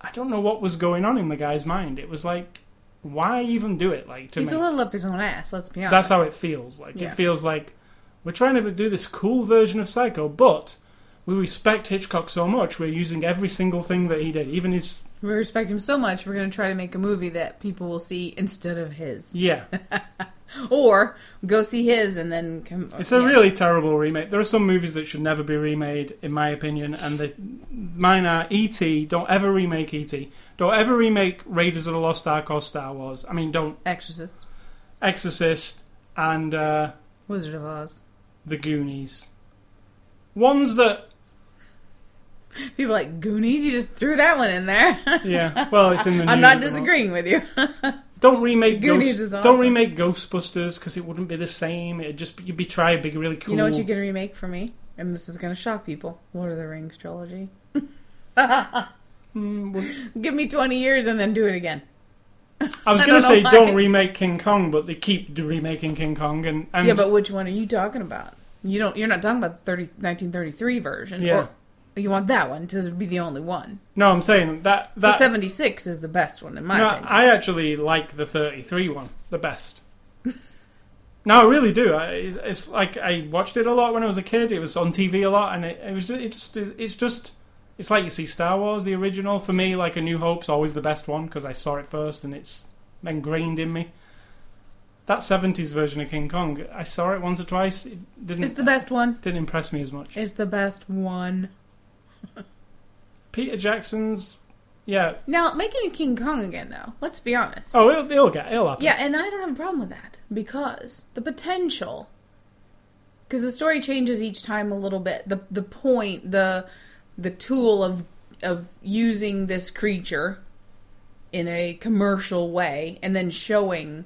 I don't know what was going on in the guy's mind. It was like, why even do it? Like to He's me, a little up his own ass. Let's be honest. that's how it feels. Like Yeah. it feels like we're trying to do this cool version of Psycho, but we respect Hitchcock so much we're using every single thing that he did, even his We respect him so much. We're going to try to make a movie that people will see instead of his, yeah. or go see his and then come. It's a yeah. really terrible remake. There are some movies that should never be remade, in my opinion, and the, mine are E.T. Don't ever remake E.T. Don't ever remake Raiders of the Lost Ark or Star Wars. I mean, don't Exorcist, Exorcist and uh, Wizard of Oz. The Goonies. Ones that, People are like Goonies. You just threw that one in there. yeah, well, it's in the. I'm not disagreeing with you. Don't remake Goonies Ghost, is Don't remake Ghostbusters because it wouldn't be the same. It'd just you'd be trying to be really cool. You know what you can remake for me? And this is going to shock people. Lord of the Rings trilogy. Mm, Give me 20 years and then do it again. I was going to say don't remake King Kong, but they keep remaking King Kong, and, and yeah, but which one are you talking about? You don't. You're not talking about the 30, 1933 version. Yeah. Or you want that one to be the only one. no, I'm saying that The that 76 is the best one in my no, opinion. I actually like the 33 one the best. no, I really do. I, it's, it's like I watched it a lot when I was a kid. It was on TV a lot, and it, it was just, it just it's just it's like you see Star Wars, the original. For me, like A New Hope's always the best one because I saw it first, and it's ingrained in me. That 70s version of King Kong, I saw it once or twice. It didn't it's the best one. didn't impress me as much. It's the best one. Peter Jackson's, yeah. Now, making a King Kong again, though, let's be honest. Oh, it'll, it'll get it'll happen. Yeah, and I don't have a problem with that because the potential, because the story changes each time a little bit. The the point, the the tool of of using this creature in a commercial way, and then showing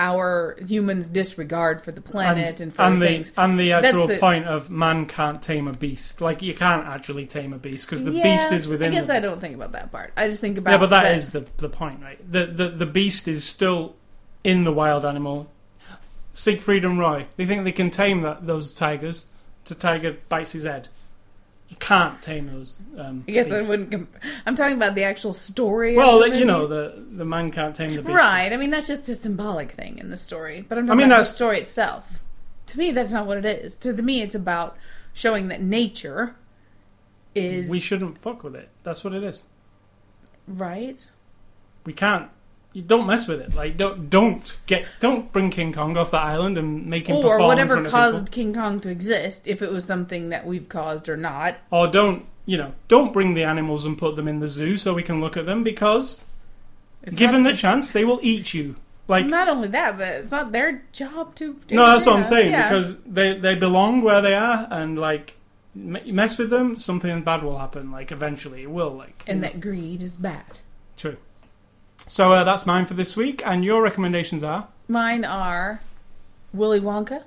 our humans' disregard for the planet and, for and the the things. and the actual the- point of man can't tame a beast. Like you can't actually tame a beast because the yeah, beast is within. I guess the, I don't think about that part. I just think about yeah, but that the- is the the point, right? The the the beast is still in the wild animal. Siegfried and Roy, they think they can tame that those tigers. The tiger bites his head. You can't tame those. Um, I guess I wouldn't. Comp- I'm talking about the actual story. Well, of the you know, the the man can't tame the beast. right. I mean, that's just a symbolic thing in the story. But I'm I talking mean, about the story itself. To me, that's not what it is. To me, it's about showing that nature is We shouldn't fuck with it. That's what it is. right. We can't. You don't mess with it. Like don't don't get don't bring King Kong off the island and make him Or whatever caused. King Kong to exist, if it was something that we've caused or not. Or don't you know? Don't bring the animals and put them in the zoo so we can look at them because It's given the chance, they will eat you. Like not only that, but it's not their job to. no, that's what I'm saying yeah. because they they belong where they are and like mess with them, something bad will happen. Like eventually, it will. Like and know. that greed is bad. true. So uh, that's mine for this week, and your recommendations are Mine are Willy Wonka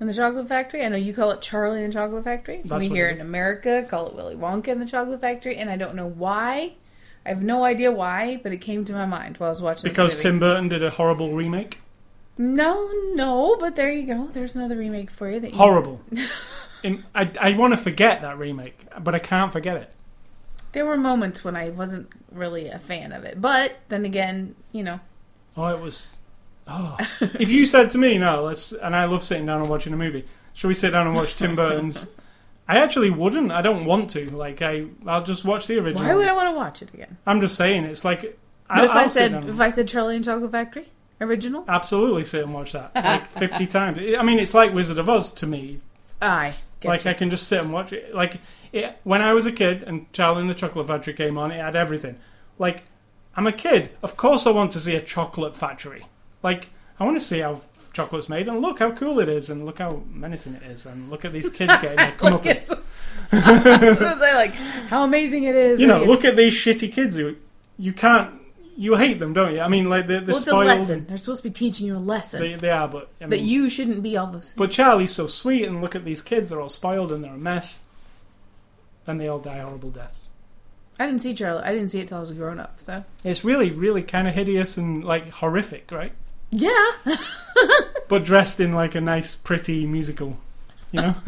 and the Chocolate Factory. I know you call it Charlie and the Chocolate Factory. That's we here in America call it Willy Wonka and the Chocolate Factory, and I don't know why. I have no idea why, but it came to my mind while I was watching because. Tim Burton did a horrible remake. No, no, but there you go. There's another remake for you. That you... Horrible. I, I want to forget that remake, but I can't forget it. There were moments when I wasn't really a fan of it, but then again, you know, Oh, it was. Oh, if you said to me, "No, let's," and I love sitting down and watching a movie. Should we sit down and watch Tim Burton's? I actually wouldn't. I don't want to. Like I, I'll just watch the original. why would I want to watch it again? I'm just saying, it's like. But if I I'll sit said if I said Charlie and Chocolate Factory original, absolutely sit and watch that like 50 times. I mean, it's like Wizard of Oz to me. I get like you. I can just sit and watch it. Like it, when I was a kid and Charlie and the Chocolate Factory came on, it had everything. Like I'm a kid, of course I want to see a chocolate factory. Like I want to see how chocolate's made and look how cool it is and look how menacing it is and look at these kids getting their comeuppance. at- I was like, how amazing it is. You know, Like, look at these shitty kids who you can't. You hate them, don't you? I mean, like they're, they're Well, it's a lesson. They're supposed to be teaching you a lesson. They, they are, but I mean, that you shouldn't be all those. But Charlie's so sweet, and look at these kids; they're all spoiled and they're a mess, and they all die horrible deaths. I didn't see Charlie. I didn't see it till I was a grown up. So It's really, really kind of hideous and like horrific, right? yeah, But dressed in like a nice, pretty musical, you know.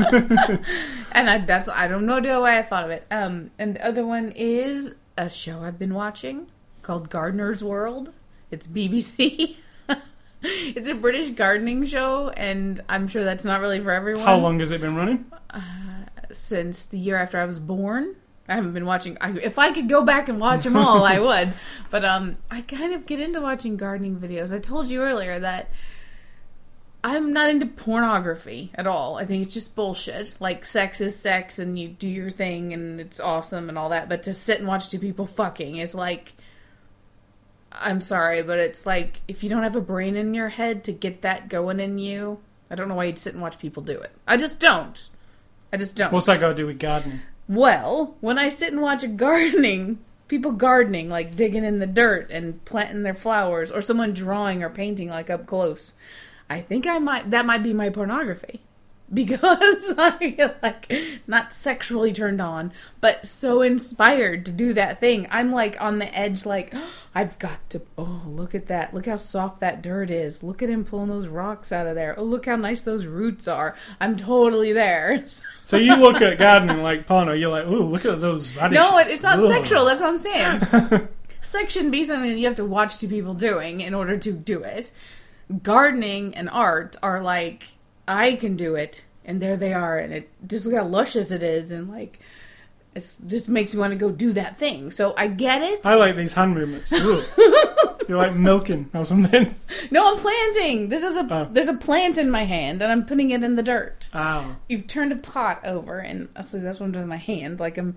and I that's I don't know why I thought of it. Um, and the other one is a show I've been watching called Gardener's World. It's BBC. it's a British gardening show, and I'm sure that's not really for everyone. How long has it been running? Since the year after I was born. I haven't been watching. I, if I could go back and watch them all, I would. But um, I kind of get into watching gardening videos. I told you earlier that I'm not into pornography at all. I think it's just bullshit. Like sex is sex, and you do your thing, and it's awesome and all that. But to sit and watch two people fucking is like. I'm sorry, but it's like if you don't have a brain in your head to get that going in you, I don't know why you'd sit and watch people do it. I just don't. I just don't. What's that got to do with gardening? Well, when I sit and watch a gardening, people gardening, like digging in the dirt and planting their flowers, or someone drawing or painting like up close, I think I might that might be my pornography. Because I get like not sexually turned on, but so inspired to do that thing. I'm like on the edge, like I've got to. Oh, look at that! Look how soft that dirt is. Look at him pulling those rocks out of there. Oh, look how nice those roots are. I'm totally there. So you look at gardening like porno, you're like, oh, look at those radishes. No, it, it's not Ugh. sexual. That's what I'm saying. Sex shouldn't be something that you have to watch two people doing in order to do it. Gardening and art are like I can do it, and there they are, and it just look how luscious it is, and like it just makes me want to go do that thing. So I get it. I like these hand movements. You're like milking or something. No, I'm planting. This is a Oh. there's a plant in my hand, and I'm putting it in the dirt. Oh. You've turned a pot over, and so that's what I'm doing with my hand. Like I'm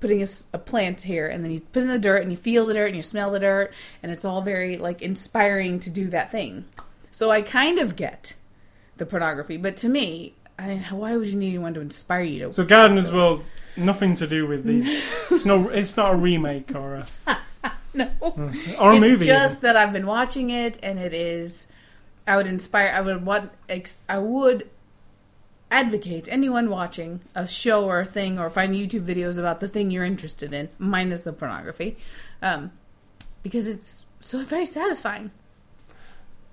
putting a plant here, and then you put it in the dirt, and you feel the dirt, and you smell the dirt, and it's all very like inspiring to do that thing. So I kind of get the pornography, but to me, I, why would you need anyone to inspire you to? So gardeners will nothing to do with these. It's no. It's not a remake or a no, or a it's movie. just that I've been watching it, and it is. I would inspire. I would want. I would advocate anyone watching a show or a thing, or find YouTube videos about the thing you're interested in, minus the pornography, um, because it's so very satisfying.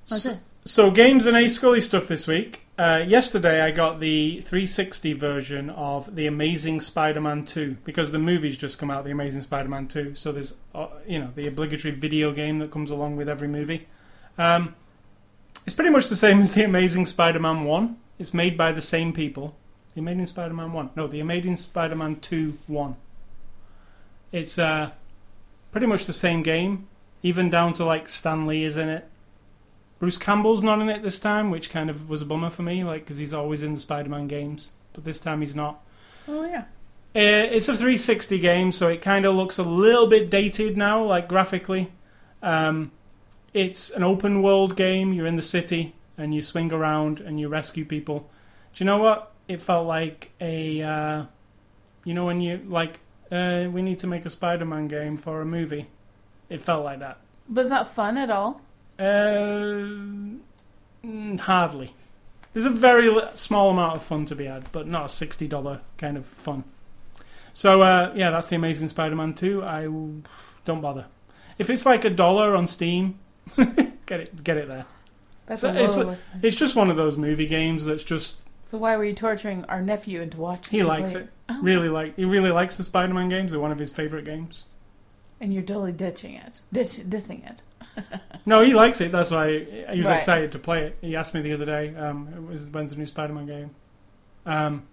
That's So, it. So games and A Scully stuff this week. Uh, yesterday, I got the 360 version of the Amazing Spider-Man 2 because the movie's just come out, the Amazing Spider-Man 2. So there's, uh, you know, the obligatory video game that comes along with every movie. Um, it's pretty much the same as the Amazing Spider-Man 1. It's made by the same people. The Amazing Spider-Man 1. No, the Amazing Spider-Man 2 1. It's uh, pretty much the same game, even down to like Stan Lee is in it. Bruce Campbell's not in it this time, which kind of was a bummer for me, like because he's always in the Spider-Man games, but this time he's not. Oh yeah. Uh, it's a 360 game, so it kind of looks a little bit dated now, like graphically. Um, it's an open world game. You're in the city and you swing around and you rescue people. Do you know what? It felt like a, uh, you know, when you like, uh, we need to make a Spider-Man game for a movie. It felt like that. Was that fun at all. Uh, mm, hardly. There's a very small amount of fun to be had, but not a sixty dollar kind of fun. So uh, yeah, that's the Amazing Spider-Man two. I w- don't bother. If it's like a dollar on Steam, get it get it there. That's So it's low. It's just one of those movie games that's just So why were you torturing our nephew into watching? he likes play it. Oh. Really like he really likes the Spider-Man games. They're one of his favorite games. And you're totally ditching it, ditch, dissing it. No, he likes it. That's why he was Right. excited to play it. He asked me the other day, um, it was when's the new Spider-Man game, um,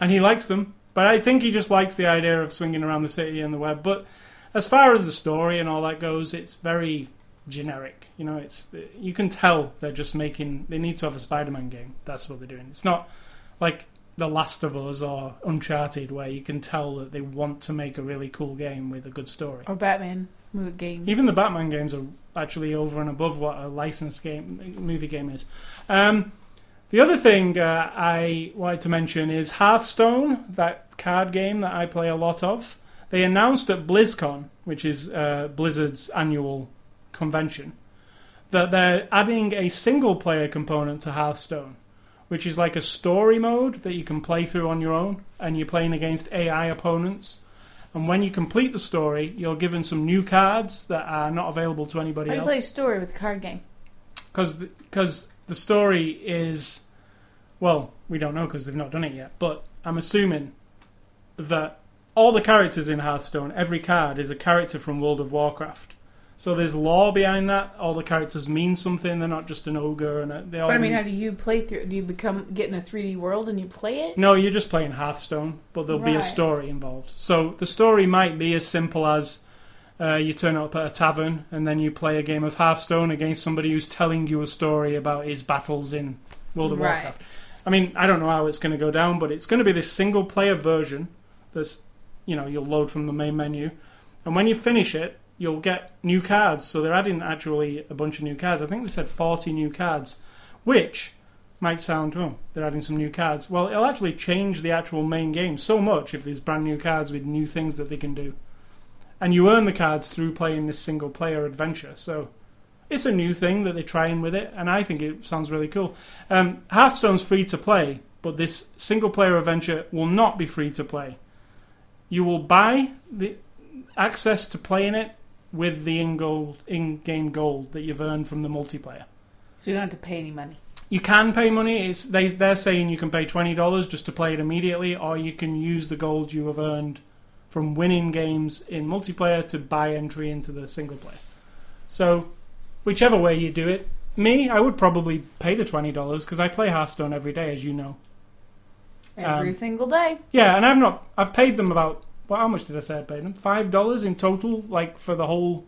and he likes them. But I think he just likes the idea of swinging around the city and the web. But as far as the story and all that goes, it's very generic. You know, it's you can tell they're just making. They need to have a Spider-Man game. That's what they're doing. It's not like The Last of Us or Uncharted, where you can tell that they want to make a really cool game with a good story. Or Batman movie game. Even the Batman games are actually over and above what a licensed game movie game is. Um, the other thing uh, I wanted to mention is Hearthstone, that card game that I play a lot of. They announced at BlizzCon, which is uh, Blizzard's annual convention, that they're adding a single player component to Hearthstone, which is like a story mode that you can play through on your own, and you're playing against AI opponents. And when you complete the story, you're given some new cards that are not available to anybody How do you else play a story with a card game? because because the story is well we don't know because they've not done it yet but i'm assuming that all the characters in hearthstone every card is a character from world of warcraft so there's lore behind that all the characters mean something they're not just an ogre and a, they all But I mean, mean- how do you play through? Do you become get in a 3D world and you play it? no you're just playing hearthstone but there'll be a Right. story involved so the story might be as simple as uh, you turn up at a tavern and then you play a game of Hearthstone against somebody who's telling you a story about his battles in World of Right. Warcraft. I mean, I don't know how it's going to go down, but it's going to be this single player version that's, you know, you'll load from the main menu. And when you finish it, you'll get new cards. So they're adding actually a bunch of new cards. I think they said 40 new cards, which might sound, oh, they're adding some new cards. Well, it'll actually change the actual main game so much if there's brand new cards with new things that they can do and you earn the cards through playing this single player adventure. So it's a new thing that they're trying with it, and I think it sounds really cool. Um, Hearthstone's free to play, but this single player adventure will not be free to play. You will buy the access to playing it with the in gold in-game gold that you've earned from the multiplayer. So you don't have to pay any money. You can pay money. It's they they're saying you can pay twenty dollars just to play it immediately, or you can use the gold you have earned from winning games in multiplayer to buy entry into the single player. So, whichever way you do it, me I would probably pay the twenty dollars because I play Hearthstone every day, as you know. Every Um, single day. Yeah, and I've not I've paid them about well, how much did I say I paid them? Five dollars in total, like for the whole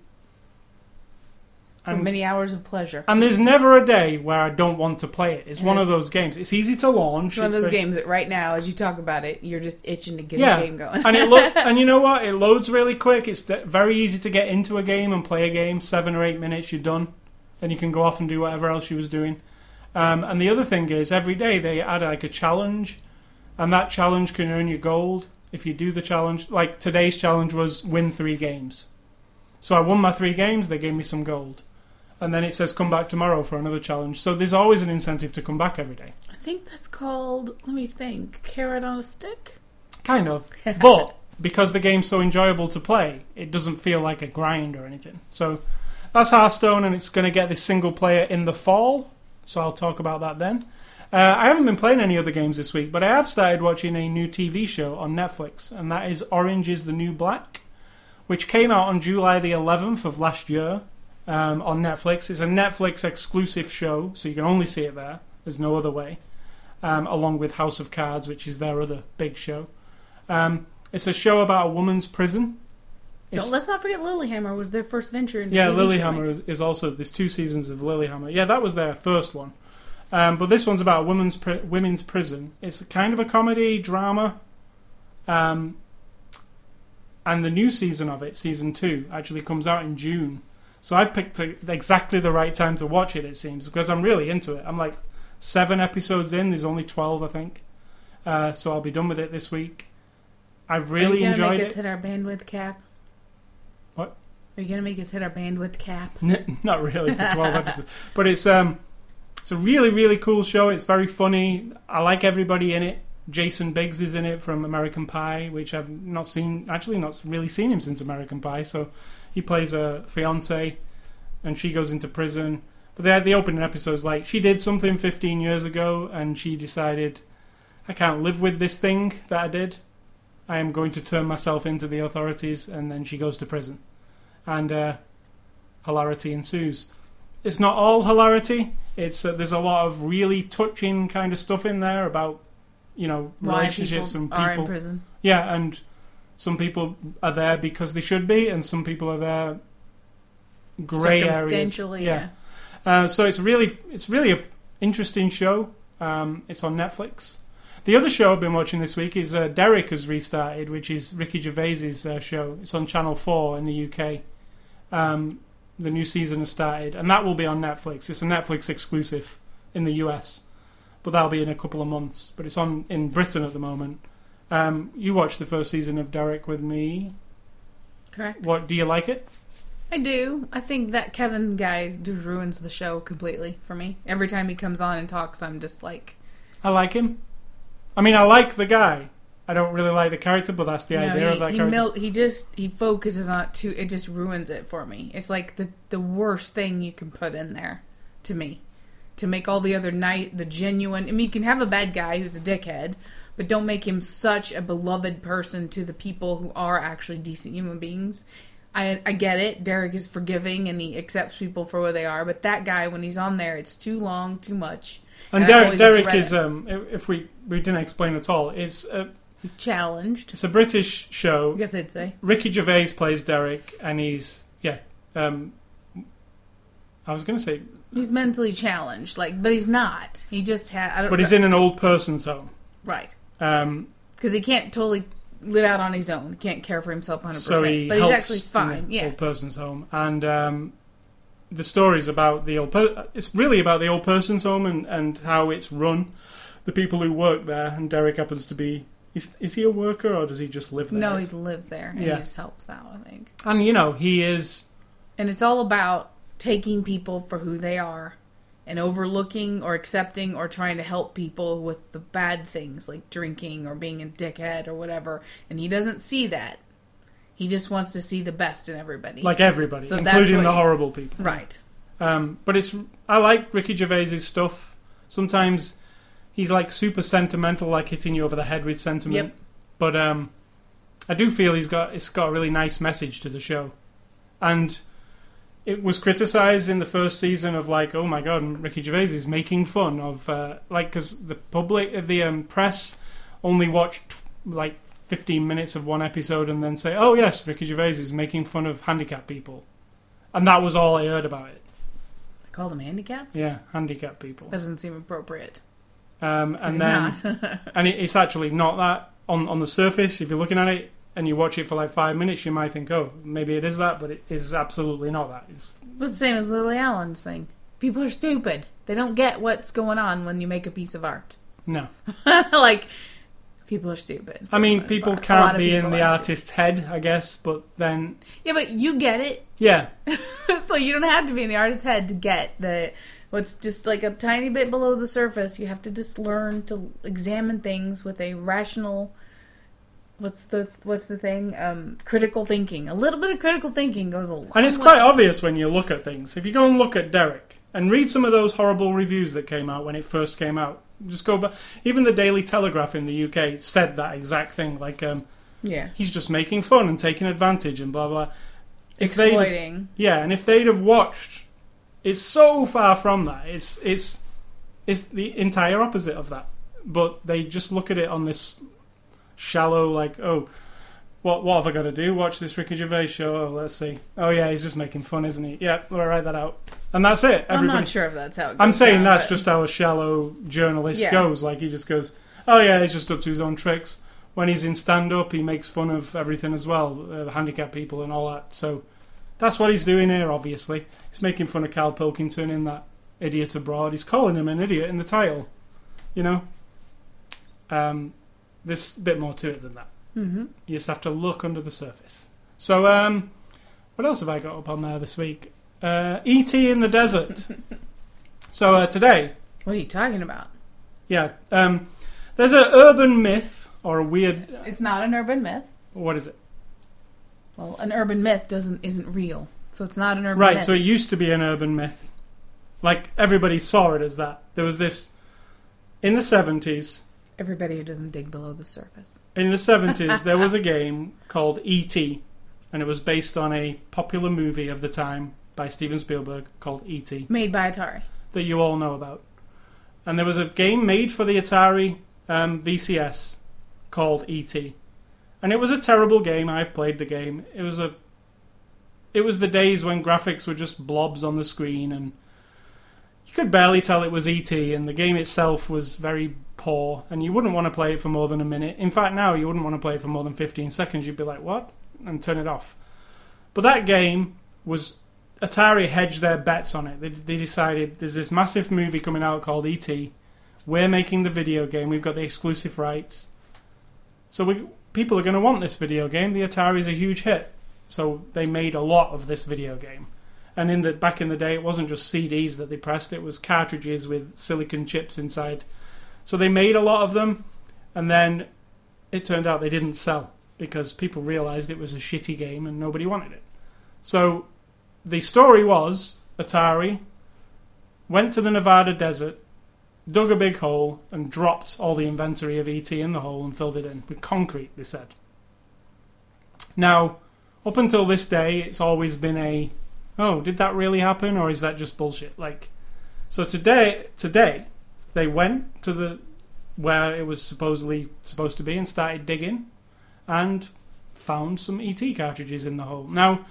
For And, many hours of pleasure. and there's never a day where I don't want to play it. It's It one of those games. It's easy to launch. It's one of those very- games that right now, as you talk about it, you're just itching to get Yeah. a game going. and it lo- and you know what? It loads really quick. It's very easy to get into a game and play a game. Seven or eight minutes, you're done. Then you can go off and do whatever else you was doing. Um, and the other thing is, every day they add like a challenge, and that challenge can earn you gold if you do the challenge. Like today's challenge was win three games. So I won my three games. They gave me some gold, and then it says come back tomorrow for another challenge. So there's always an incentive to come back every day. I think that's called, let me think, carrot on a stick? Kind of. But because the game's so enjoyable to play, it doesn't feel like a grind or anything. So that's Hearthstone, and it's going to get this single player in the fall. So I'll talk about that then. Uh, I haven't been playing any other games this week, but I have started watching a new TV show on Netflix, and that is Orange is the New Black, which came out on July the 11th of last year um, on Netflix. It's a Netflix exclusive show, so you can only see it there. There's no other way. Um, along with House of Cards, which is their other big show. Um, it's a show about a woman's prison. Don't, let's not forget Lilyhammer was their first venture into yeah, TV Lilyhammer is, is also. There's two seasons of Lilyhammer. Yeah, that was their first one. Um, but this one's about a women's pri- women's prison. It's kind of a comedy drama. Um, and the new season of it, season two, actually comes out in June. So I've picked a, exactly the right time to watch it. It seems because I'm really into it. I'm like seven episodes in. There's only twelve, I think. Uh, so I'll be done with it this week. I've really enjoyed it. Are really you gonna enjoyed make it. us hit our bandwidth cap? What? Are you gonna make us hit our bandwidth cap? Not really for twelve episodes, but it's um, it's a really really cool show. It's very funny. I like everybody in it. Jason Biggs is in it from American Pie, which I've not seen. Actually, not really seen him since American Pie. So he plays a fiance, and she goes into prison. But they had the opening episodes like she did something 15 years ago, and she decided, I can't live with this thing that I did. I am going to turn myself into the authorities, and then she goes to prison, and uh, hilarity ensues. It's not all hilarity. It's uh, there's a lot of really touching kind of stuff in there about you know Why relationships people and are in people. prison? Yeah, and some people are there because they should be, and some people are there grey areas. Circumstantially, yeah. Uh, so it's really it's really a interesting show. Um, it's on Netflix. The other show I've been watching this week is uh, Derek has restarted, which is Ricky Gervais's uh, show. It's on Channel Four in the UK. Um, the new season has started, and that will be on Netflix. It's a Netflix exclusive in the US, but that'll be in a couple of months. But it's on in Britain at the moment. Um, you watched the first season of Derek with me. Correct. What do you like it? I do. I think that Kevin guy just ruins the show completely for me. Every time he comes on and talks, I'm just like, I like him. I mean, I like the guy. I don't really like the character, but that's the no, idea he, of that he, character. mil- he just he focuses on it too. It just ruins it for me. It's like the the worst thing you can put in there to me to make all the other night the genuine. I mean, you can have a bad guy who's a dickhead, but don't make him such a beloved person to the people who are actually decent human beings. I I get it. Derek is forgiving and he accepts people for what they are, but that guy when he's on there, it's too long, too much. and I Derek, Derek is um, if if we we didn't explain at all, it's a, He's challenged. it's a British show. I guess I'd say. Ricky Gervais plays Derek, and he's yeah. Um, I was going to say, He's mentally challenged, like, but he's not. He just had. I don't. but he's in an old person's home. right Um, because he can't totally live out on his own. He can't care for himself 100. so percent he But he's actually fine. Yeah. old person's home, and um, the story's about the old. Per- it's really about the old person's home and and how it's run, the people who work there, and Derek happens to be. Is, is he a worker or does he just live there? No, he lives there and Yeah. he just helps out. I think, and you know he is and it's all about taking people for who they are. And overlooking or accepting or trying to help people with the bad things like drinking or being a dickhead or whatever. And he doesn't see that. He just wants to see the best in everybody. like everybody, So that's including what the you- horrible people. right. Um, but it's I like Ricky Gervais's stuff. Sometimes he's like super sentimental, like hitting you over the head with sentiment. Yep. But um, I do feel he's got it's got a really nice message to the show, and it was criticized in the first season of like, oh my god, Ricky Gervais is making fun of uh, like because the public, the um, press only watched like 15 minutes of one episode and then say, oh yes, Ricky Gervais is making fun of handicapped people, and that was all I heard about it. They call them handicapped? Yeah, handicapped people. That doesn't seem appropriate. Um, and then, not. and it, it's actually not that on on the surface. If you're looking at it and you watch it for like five minutes, you might think, oh, maybe it is that, but it is absolutely not that. It's It's the same as Lily Allen's thing. People are stupid. They don't get what's going on when you make a piece of art. no. like, people are stupid. I mean, people part. Can't be in the artist's head, I guess. But then. Yeah, but you get it. yeah, so you don't have to be in the artist's head to get the what's just like a tiny bit below the surface. You have to just learn to examine things with a rational what's the what's the thing? Um critical thinking. A little bit of critical thinking goes a long way. and it's way. quite obvious when you look at things. If you go and look at Derek and read some of those horrible reviews that came out when it first came out, just go back. Even the Daily Telegraph in the UK said that exact thing. Like, um, Yeah. he's just making fun and taking advantage and blah blah. If Exploiting. Yeah, and if they'd have watched, it's so far from that. It's it's it's the entire opposite of that. But they just look at it on this shallow, like, oh, what what have I got to do? Watch this Ricky Gervais show? Oh, let's see. Oh yeah, he's just making fun, isn't he? Yeah, we'll write that out, and that's it. I'm Everybody. not sure if that's how it goes I'm saying down, that's but- just how a shallow journalist Yeah. goes. Like he just goes, oh yeah, he's just up to his own tricks. When he's in stand up, he makes fun of everything as well, uh, handicapped people and all that. So that's what he's doing here. Obviously, he's making fun of Karl Pilkington in that idiot abroad. He's calling him an idiot in the title. You know, um, there's a bit more to it than that. Mhm. You just have to look under the surface. So, um, what else have I got up on there this week? Uh, E.T. in the desert. so uh, today, What are you talking about? yeah, um, there's an urban myth or a weird. It's not an urban myth. What is it? Well, an urban myth doesn't isn't real. So it's not an urban myth. Right. myth. So it used to be an urban myth. Like everybody saw it as that. There was this in the seventies. Everybody who doesn't dig below the surface. In the seventies, there was a game called E.T. and it was based on a popular movie of the time by Steven Spielberg called E.T. Made by Atari. that you all know about. And there was a game made for the Atari um, VCS called E.T. And it was a terrible game. I've played the game. It was a. It was the days when graphics were just blobs on the screen, and you could barely tell it was E.T. And the game itself was very poor, and you wouldn't want to play it for more than a minute. In fact, now you wouldn't want to play it for more than 15 seconds. You'd be like, "What?" and turn it off. But that game was Atari hedged their bets on it. They, they decided there's this massive movie coming out called E.T. We're making the video game. We've got the exclusive rights. So we, people are going to want this video game. The Atari's a huge hit. So they made a lot of this video game. And in the back in the day, it wasn't just CDs that they pressed; it was cartridges with silicon chips inside. So they made a lot of them, and then it turned out they didn't sell because people realized it was a shitty game and nobody wanted it. So the story was Atari went to the Nevada desert, dug a big hole, and dropped all the inventory of ET in the hole and filled it in with concrete, they said. Now, up until this day, it's always been a oh, did that really happen or is that just bullshit? Like, so today, today, they went to the where it was supposedly supposed to be and started digging and found some ET cartridges in the hole. Now,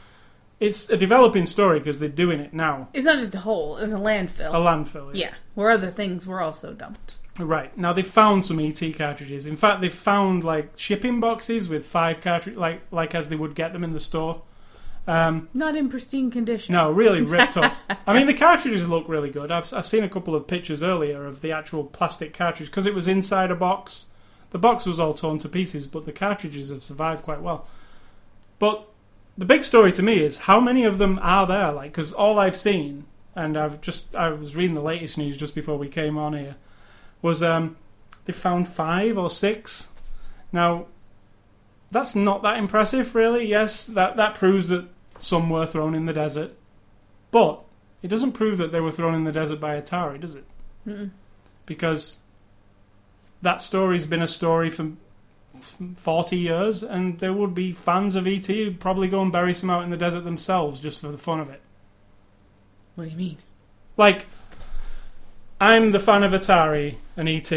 it's a developing story because they're doing it now. It's not just a hole. It was a landfill. A landfill. yeah, where other things were also dumped. Right. Now they've found some ET cartridges. In fact, they've found like shipping boxes with five cartridges, like like as they would get them in the store. Um, Not in pristine condition. no, really ripped up. I mean, the cartridges look really good. I've I've seen a couple of pictures earlier of the actual plastic cartridge because it was inside a box. The box was all torn to pieces, but the cartridges have survived quite well. But the big story to me is how many of them are there? Like, because all I've seen, and I've just I was reading the latest news just before we came on here, was um, they found five or six. Now, that's not that impressive, really. Yes, that that proves that some were thrown in the desert, but it doesn't prove that they were thrown in the desert by Atari, does it? Mm-mm. Because that story's been a story for 40 years, and there would be fans of ET who'd probably go and bury some out in the desert themselves just for the fun of it. What do you mean? Like, I'm the fan of Atari and ET,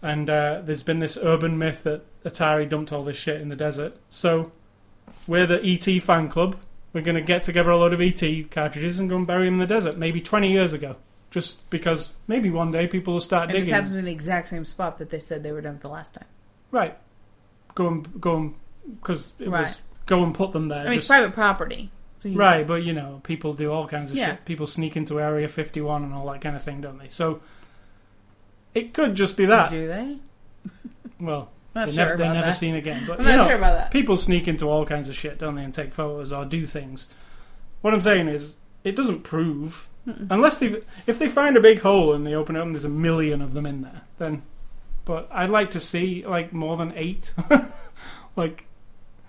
and uh, there's been this urban myth that Atari dumped all this shit in the desert. So, we're the ET fan club, we're going to get together a load of ET cartridges and go and bury them in the desert. Maybe 20 years ago, just because maybe one day people will start It just digging. happens to be in the exact same spot that they said they were with the last time. Right. Go and go and because it was go and put them there. I mean, it's private property. So right, but you know, people do all kinds of Yeah. shit. People sneak into Area 51 and all that kind of thing, don't they? So it could just be that. Do they? Well, Not they're, sure never, they're never that. seen again. But I'm not know, sure about that. people sneak into all kinds of shit, don't they, and take photos or do things. What I'm saying is, it doesn't prove Mm-mm. unless they if they find a big hole and they open it up and there's a million of them in there, then. But I'd like to see like more than eight, like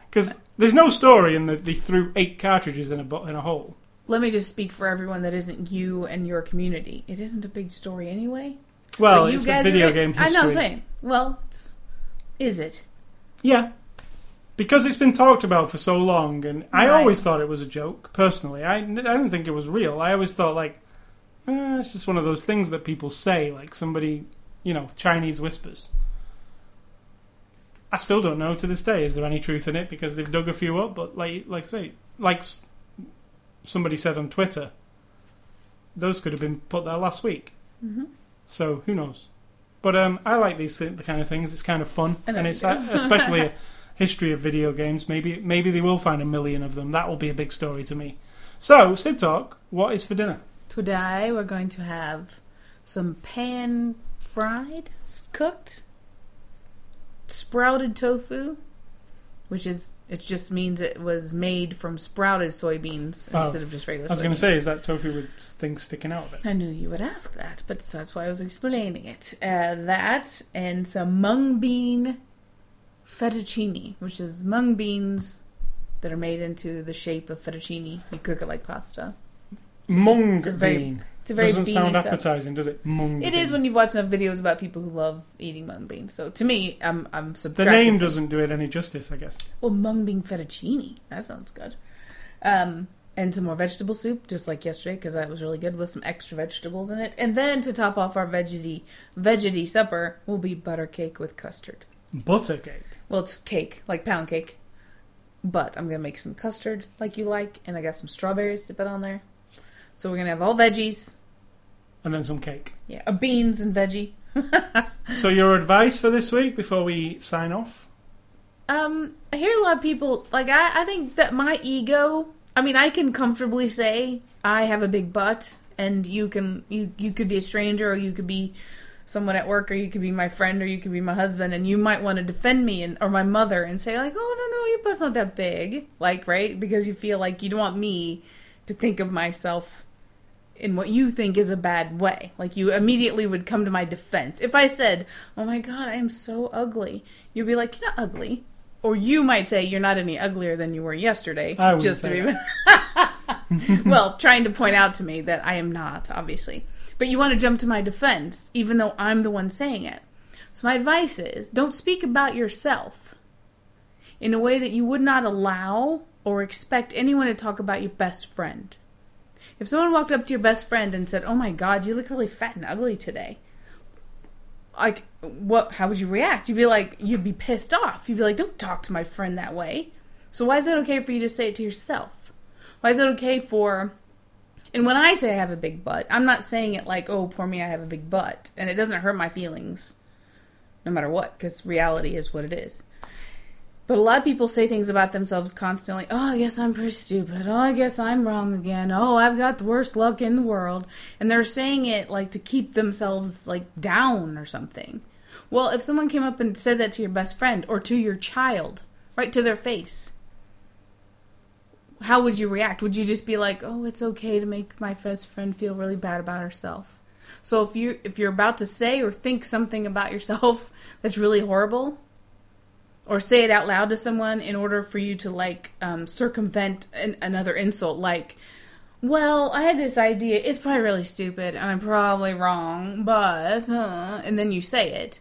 because there's no story in that they threw eight cartridges in a in a hole. Let me just speak for everyone that isn't you and your community. It isn't a big story anyway. Well, But you it's a guys video are, game I know. what I'm saying. Well, it's, is it? Yeah. Because it's been talked about for so long, and I Right. always thought it was a joke, personally. I, I didn't think it was real. I always thought, like, eh, it's just one of those things that people say, like somebody, you know, Chinese whispers. I still don't know to this day, is there any truth in it? Because they've dug a few up, but, like, like I say, like somebody said on Twitter, those could have been put there last week. hmm So who knows? But um, I like these th- the kind of things. It's kind of fun, and it's uh, especially a history of video games. Maybe maybe they will find a million of them. That will be a big story to me. So, Sid Talk, what is for dinner? Today we're going to have some pan fried, cooked, sprouted tofu, which is it just means it was made from sprouted soybeans Oh. instead of just regular. I was going to say, is that tofu with things sticking out of it? I knew you would ask that, but that's why I was explaining it. Uh, that and some mung bean fettuccine, which is mung beans that are made into the shape of fettuccine. You cook it like pasta. Mung a very bean. It's a very Doesn't sound stuff. appetizing, does it? Mung. It is when you've watched enough videos about people who love eating mung beans. So to me, I'm I'm subtracting. the name doesn't do it any justice, I guess. Well, mung bean fettuccine. That sounds good. Um, and some more vegetable soup, just like yesterday, because that was really good with some extra vegetables in it. And then to top off our veggie veggie supper will be butter cake with custard. Butter cake. Well, it's cake, like pound cake. But I'm gonna make some custard like you like, and I got some strawberries to put on there. So we're gonna have all veggies, And then some cake. yeah, uh, beans and veggie. So, your advice for this week before we sign off? Um, I hear a lot of people like I, I think that my ego I mean I can comfortably say I have a big butt and you can you you could be a stranger or you could be someone at work or you could be my friend or you could be my husband and you might want to defend me and or my mother and say like oh no no your butt's not that big like right because you feel like you don't want me to think of myself in what you think is a bad way. Like you immediately would come to my defense. If I said, "Oh my god, I am so ugly." You'd be like, "You're not ugly." Or you might say, "You're not any uglier than you were yesterday." I wouldn't just to be Well, trying to point out to me that I am not, obviously. But you want to jump to my defense even though I'm the one saying it. So my advice is, don't speak about yourself in a way that you would not allow or expect anyone to talk about your best friend. If someone walked up to your best friend and said, "Oh my God, you look really fat and ugly today," like, what? How would you react? You'd be like, you'd be pissed off. You'd be like, "Don't talk to my friend that way." So why is it okay for you to say it to yourself? Why is it okay for? And when I say I have a big butt, I'm not saying it like, "Oh, poor me, I have a big butt," and it doesn't hurt my feelings, no matter what, because reality is what it is. But a lot of people say things about themselves constantly. Oh, I guess I'm pretty stupid. Oh, I guess I'm wrong again. Oh, I've got the worst luck in the world. And they're saying it like to keep themselves like down or something. Well, if someone came up and said that to your best friend or to your child, right to their face, how would you react? Would you just be like, "Oh, it's okay to make my best friend feel really bad about herself"? So if you if you're about to say or think something about yourself that's really horrible, or say it out loud to someone in order for you to like um, circumvent an, another insult like well i had this idea. It's probably really stupid and i'm probably wrong but uh, and then you say it.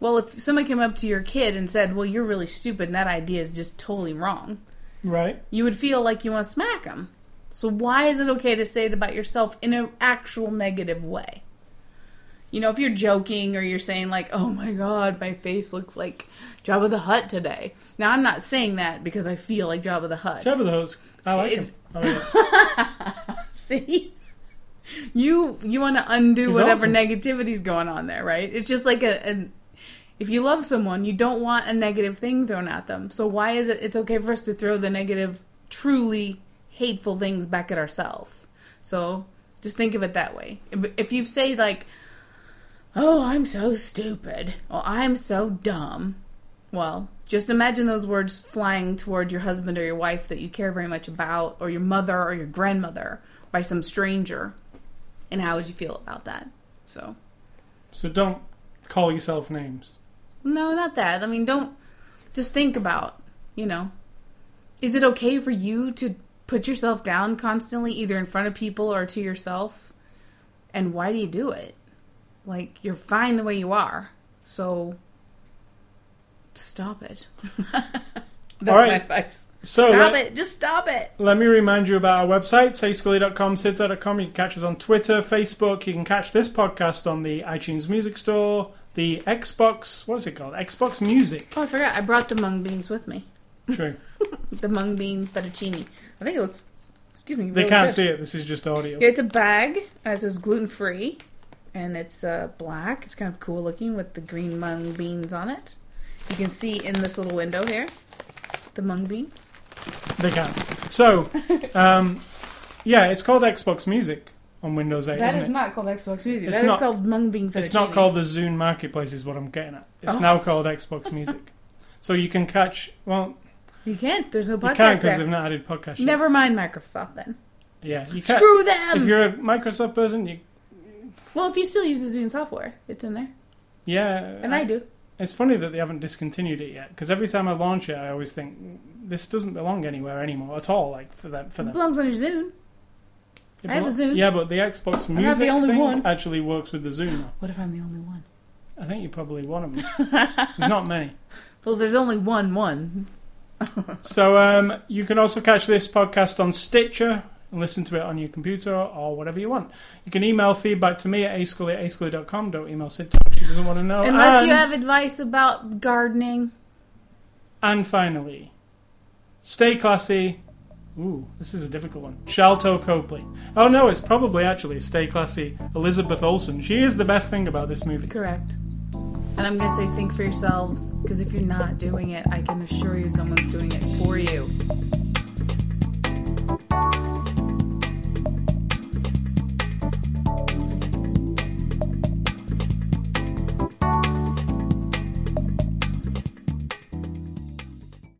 Well if someone came up to your kid and said well you're really stupid and that idea is just totally wrong Right? you would feel like you want to smack them so why is it okay to say it about yourself in an actual negative way? You know if you're joking or you're saying like oh my god my face looks like Jabba the Hutt today. Now I'm not saying that because I feel like Jabba the Hutt. Jabba the Hutt's I like It's- him. Oh, yeah. See? You you want to undo He's whatever awesome. negativity's going on there, right? It's just like a, a if you love someone, you don't want a negative thing thrown at them. So why is it it's okay for us to throw the negative, truly hateful things back at ourselves? So just think of it that way. If, if you say like, "Oh, I'm so stupid," or "I'm so dumb," well, just imagine those words flying toward your husband or your wife that you care very much about, or your mother or your grandmother by some stranger. And how would you feel about that? So, So don't call yourself names. no, not that. I mean, don't just think about, you know, is it okay for you to put yourself down constantly, either in front of people or to yourself? And why do you do it? Like, you're fine the way you are. So, stop it. That's All right. my advice. So stop let, it. Just stop it. let me remind you about our website, sayscully.com, sidside.com. You can catch us on Twitter, Facebook. You can catch this podcast on the iTunes Music Store, the Xbox, what is it called? Xbox Music. Oh, I forgot. I brought the mung beans with me. True. The mung bean fettuccine. I think it looks. Excuse me. They can't good. see it. This is just audio. Yeah, It's a bag. It says gluten free, and it's uh, black. It's kind of cool looking with the green mung beans on it. You can see in this little window here the mung beans. They can. So, um, yeah, it's called Xbox Music on Windows 8. That is it? not called Xbox Music. It's That is not- called mung bean fettuccine. It's not called the Zune Marketplace, is what I'm getting at. It's Oh. now called Xbox Music. So you can catch. Well, You can't. There's no podcast. you can't because they've not added podcast. yet. Never mind Microsoft then. Yeah, you can. Screw them. If you're a Microsoft person, you well, if you still use the Zune software, it's in there, yeah. and I do. It's funny that they haven't discontinued it yet because every time I launch it, I always think this doesn't belong anywhere anymore at all. Like for them, for It belongs on your Zune. It I have a belo- Zune. Yeah, but the Xbox not Music the only thing one. actually works with the Zune. What if I'm the only one? I think you're probably one of them. There's not many. Well, there's only one one. So um, you can also catch this podcast on Stitcher and listen to it on your computer or whatever you want. You can email feedback to me at ascully at ascully.com. Don't email Sid. She doesn't want to know. Unless you have advice about gardening. And finally, stay classy. Ooh, this is a difficult one. Sharlto Copley. Oh no, it's probably actually stay classy. Elizabeth Olsen. She is the best thing about this movie. Correct. And I'm going to say think for yourselves, because if you're not doing it, I can assure you someone's doing it for you.